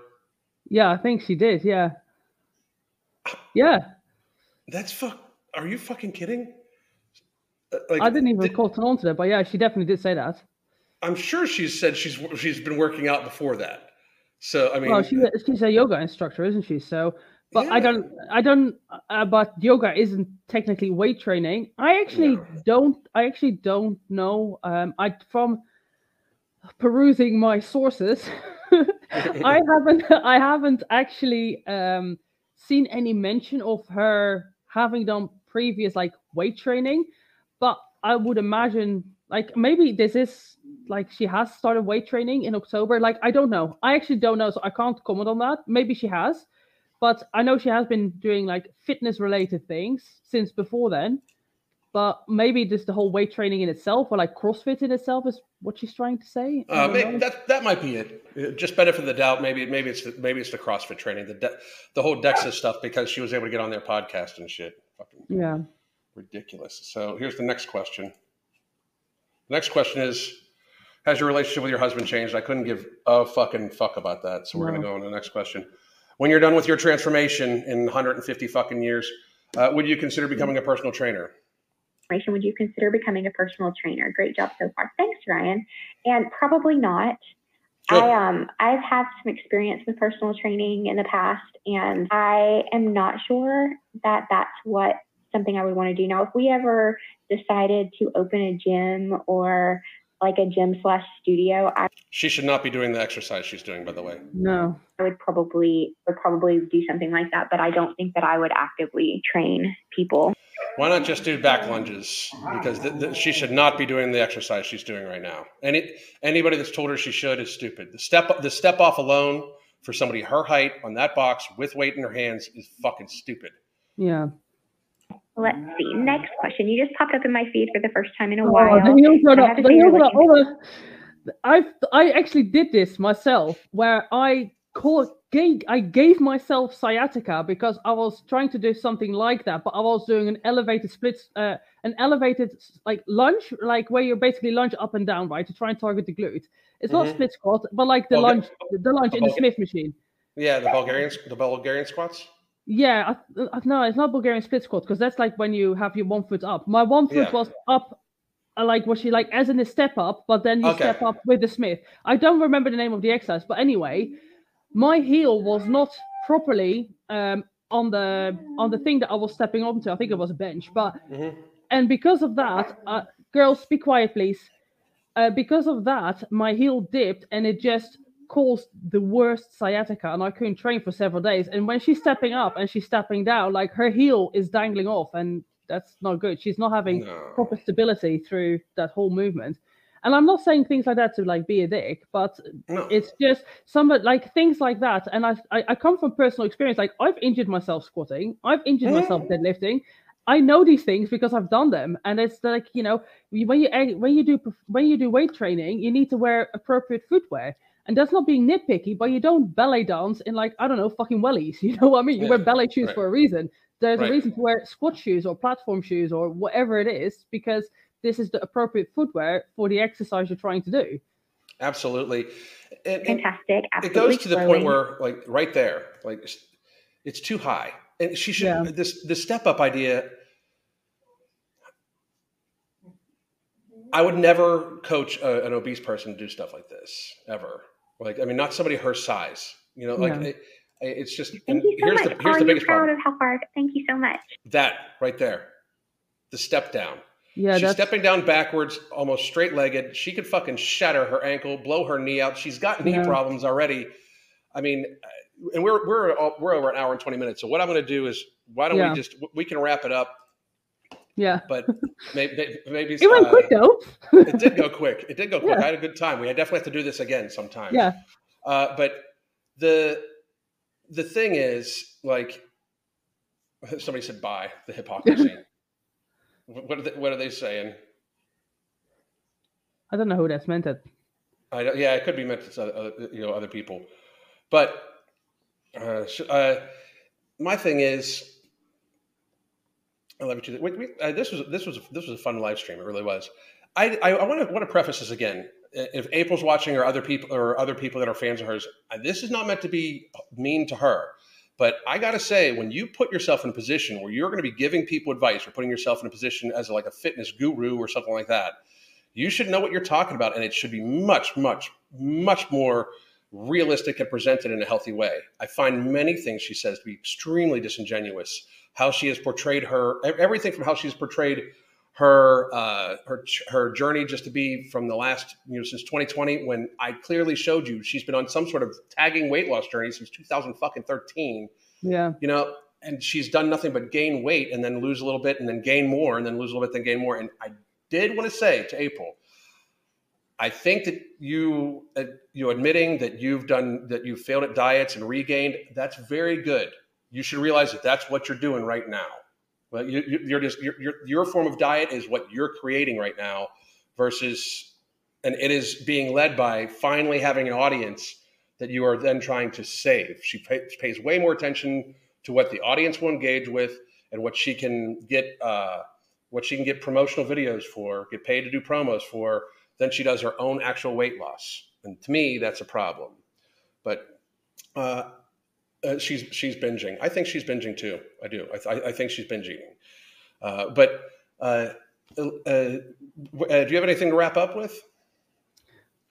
Yeah, I think she did. Yeah. Yeah. That's fuck. Are you fucking kidding? Uh, like, I didn't even did, call on to that, but yeah, she definitely did say that. I'm sure she's said she's she's been working out before that. So I mean, well, she's a, she's a yoga instructor, isn't she? So but yeah. I don't, I don't. Uh, but yoga isn't technically weight training. I actually no. don't. I actually don't know. Um, I from perusing my sources, I haven't. I haven't actually um seen any mention of her having done previous like weight training. But I would imagine like maybe this is like she has started weight training in October. Like I don't know. I actually don't know, so I can't comment on that. Maybe she has but I know she has been doing like fitness related things since before then. But maybe just the whole weight training in itself, or like CrossFit in itself, is what she's trying to say. Uh, maybe, that that might be it. Just benefit of the doubt. Maybe maybe it's the, maybe it's the CrossFit training, the de- the whole DEXA stuff, because she was able to get on their podcast and shit. Fucking yeah, ridiculous. So here's the next question. The next question is: Has your relationship with your husband changed? I couldn't give a fucking fuck about that. So we're no. gonna go on to the next question when you're done with your transformation in 150 fucking years, uh, would you consider becoming a personal trainer? Would you consider becoming a personal trainer? Great job so far. Thanks, Ryan. And probably not. Sure. I um I've had some experience with personal training in the past, and I am not sure that that's what something I would want to do. Now, if we ever decided to open a gym or like a gym slash studio. I, she should not be doing the exercise she's doing, by the way. No, I would probably would probably do something like that, but I don't think that I would actively train people. Why not just do back lunges? Because th- th- she should not be doing the exercise she's doing right now. Any anybody that's told her she should is stupid. The step the step off alone for somebody her height on that box with weight in her hands is fucking stupid. Yeah. Let's see. Next question. You just popped up in my feed for the first time in a while. oh, while. I I actually did this myself, where I called gave I gave myself sciatica because I was trying to do something like that, but I was doing an elevated split, uh, an elevated like lunge, like where you basically lunge up and down, right, to try and target the glute. It's mm-hmm. not split squat, but like the lunge, the lunge in the Smith machine. Yeah, the Bulgarian, the Bulgarian squats. Yeah, I, I, no, it's not Bulgarian split squat because that's like when you have your one foot up. My one foot yeah. was up, uh, like was she like as in a step up, but then you okay. step up with the Smith. I don't remember the name of the exercise, but anyway, my heel was not properly um, on the on the thing that I was stepping onto. I think it was a bench, but mm-hmm. and because of that, uh, girls, be quiet, please. Uh, because of that, my heel dipped and it just caused the worst sciatica and I couldn't train for several days. And when she's stepping up and she's stepping down, like her heel is dangling off and that's not good. She's not having no. proper stability through that whole movement. And I'm not saying things like that to like be a dick, but no. it's just some like things like that. And I, I, I come from personal experience. Like I've injured myself squatting, I've injured mm. myself deadlifting. I know these things because I've done them, and it's like you know when you when you do when you do weight training, you need to wear appropriate footwear. And that's not being nitpicky, but you don't ballet dance in like, I don't know, fucking wellies. You know what I mean? You yeah, wear ballet shoes right. for a reason. There's right. a reason to wear squat shoes or platform shoes or whatever it is, because this is the appropriate footwear for the exercise you're trying to do. Absolutely. And, Fantastic. Absolutely it goes to the point where, like, right there, like, it's too high. And she should, yeah. this, the step up idea, I would never coach a, an obese person to do stuff like this ever. Like, I mean, not somebody her size. You know, like it, it's just. Thank you so here's much. The, here's Are the biggest proud problem. of how far? Thank you so much. That right there, the step down. Yeah, she's that's... stepping down backwards, almost straight legged. She could fucking shatter her ankle, blow her knee out. She's got knee yeah. problems already. I mean, and we're we're we're over an hour and twenty minutes. So what I'm going to do is, why don't Yeah. we just we can wrap it up? Yeah. But maybe maybe It went uh, quick though. it did go quick. It did go quick. Yeah. I had a good time. We definitely have to do this again sometime. Yeah. Uh, but the the thing is, like, somebody said, "Bye." The hypocrisy. what are they, what are they saying? I don't know who that's meant at. I don't, yeah, it could be meant to other, you know other people, but uh, uh, my thing is, I love you. We, we, uh, this was this was this was a fun live stream. It really was. I I, want to want to preface this again. If April's watching, or other people, or other people that are fans of hers, this is not meant to be mean to her. But I got to say, when you put yourself in a position where you're going to be giving people advice or putting yourself in a position as like a fitness guru or something like that, you should know what you're talking about, and it should be much, much, much more realistic and presented in a healthy way. I find many things she says to be extremely disingenuous. How she has portrayed her, everything from how she's portrayed her uh, her her journey just to be from the last you know since 2020 when I clearly showed you she's been on some sort of tagging weight loss journey since 2013 Yeah. you know, and she's done nothing but gain weight and then lose a little bit and then gain more and then lose a little bit, then gain more. And I did want to say to April, I think that you uh, you admitting that you've done that you've failed at diets and regained that's very good. You should realize that that's what you're doing right now. Well, you, you're just your your your form of diet is what you're creating right now, versus, and it is being led by finally having an audience that you are then trying to save. She pay, pays way more attention to what the audience will engage with and what she can get, uh, what she can get promotional videos for, get paid to do promos for, than she does her own actual weight loss. And to me, that's a problem. But uh, uh, she's she's binging. I think she's binging too. I do. I, th- I think she's binge eating. Uh, but uh, uh, uh, do you have anything to wrap up with?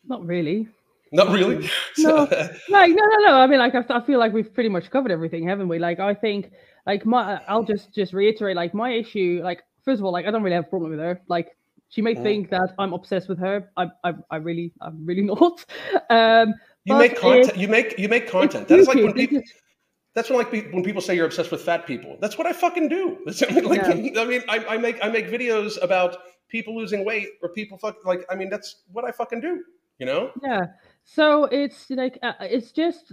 Not really. Not really. No. Like no, no, no. I mean, like I, I feel like we've pretty much covered everything, haven't we? Like I think, like my, I'll just just reiterate, like my issue, like first of all, like I don't really have a problem with her. Like she may Mhm. think that I'm obsessed with her. I, I, I really, I'm really not. Um, You make content. you make you make content. That is like when people. That's when like when people say you're obsessed with fat people. That's what I fucking do. That's, I mean, like, I mean, I, I make I make videos about people losing weight or people fuck like. I mean, that's what I fucking do. You know. Yeah. So it's like uh, it's just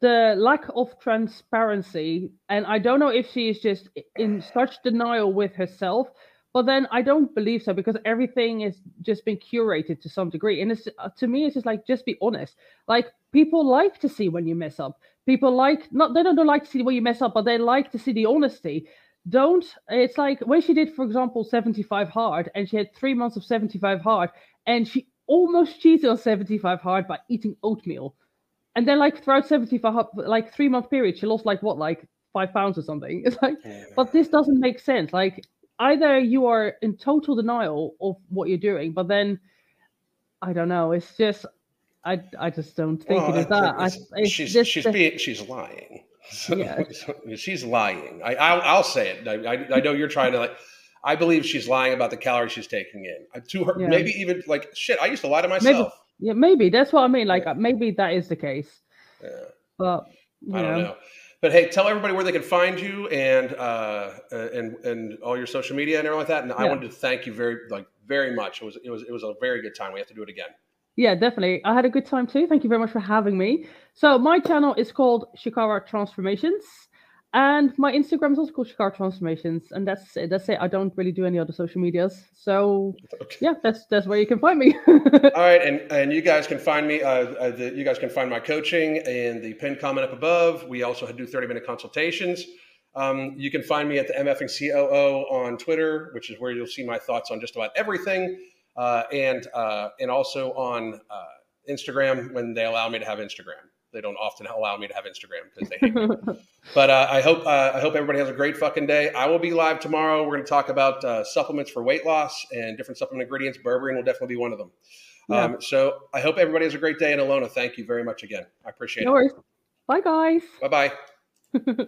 the lack of transparency, and I don't know if she is just in such denial with herself. But then I don't believe so because everything is just been curated to some degree, and it's uh, to me it's just like just be honest. Like people like to see when you mess up. People like not they don't like to see when you mess up, but they like to see the honesty. Don't it's like when she did, for example, 75 hard, and she had three months of 75 hard, and she almost cheated on 75 hard by eating oatmeal. And then like throughout 75 hard, like three month period, she lost like what, like five pounds or something. It's like, but this doesn't make sense. Like either you are in total denial of what you're doing, but then I don't know. It's just I I just don't think Well, it is that. I, she's just she's being she's lying. So- Yeah. she's lying. I I'll, I'll say it. I, I I know you're trying to like. I believe she's lying about the calories she's taking in. To her, Yeah. maybe even like shit. I used to lie to myself. yeah, maybe that's what I mean. Like uh, maybe that is the case, Yeah. but you I don't know, know. But hey, tell everybody where they can find you and uh, uh, and and all your social media and everything like that. And I wanted to thank you very like very much. It was it was it was a very good time. We have to do it again. Yeah, definitely. I had a good time too. Thank you very much for having me. So my channel is called Chikara Transformations, and my Instagram is also called Chikara Transformations, and that's it. That's it. I don't really do any other social medias. So Okay. yeah, that's that's where you can find me. All right, and and you guys can find me. Uh, uh, the, you guys can find my coaching in the pinned comment up above. We also do thirty minute consultations. Um, you can find me at the MFing COO on Twitter, which is where you'll see my thoughts on just about everything, uh, and uh, and also on uh, Instagram when they allow me to have Instagram. They don't often allow me to have Instagram because they hate me. But uh, I hope uh, I hope everybody has a great fucking day. I will be live tomorrow. We're going to talk about uh, supplements for weight loss and different supplement ingredients. Berberine will definitely be one of them. Yeah. Um, so I hope everybody has a great day. And Alona, thank you very much again. I appreciate no it. worries. Bye guys. Bye bye.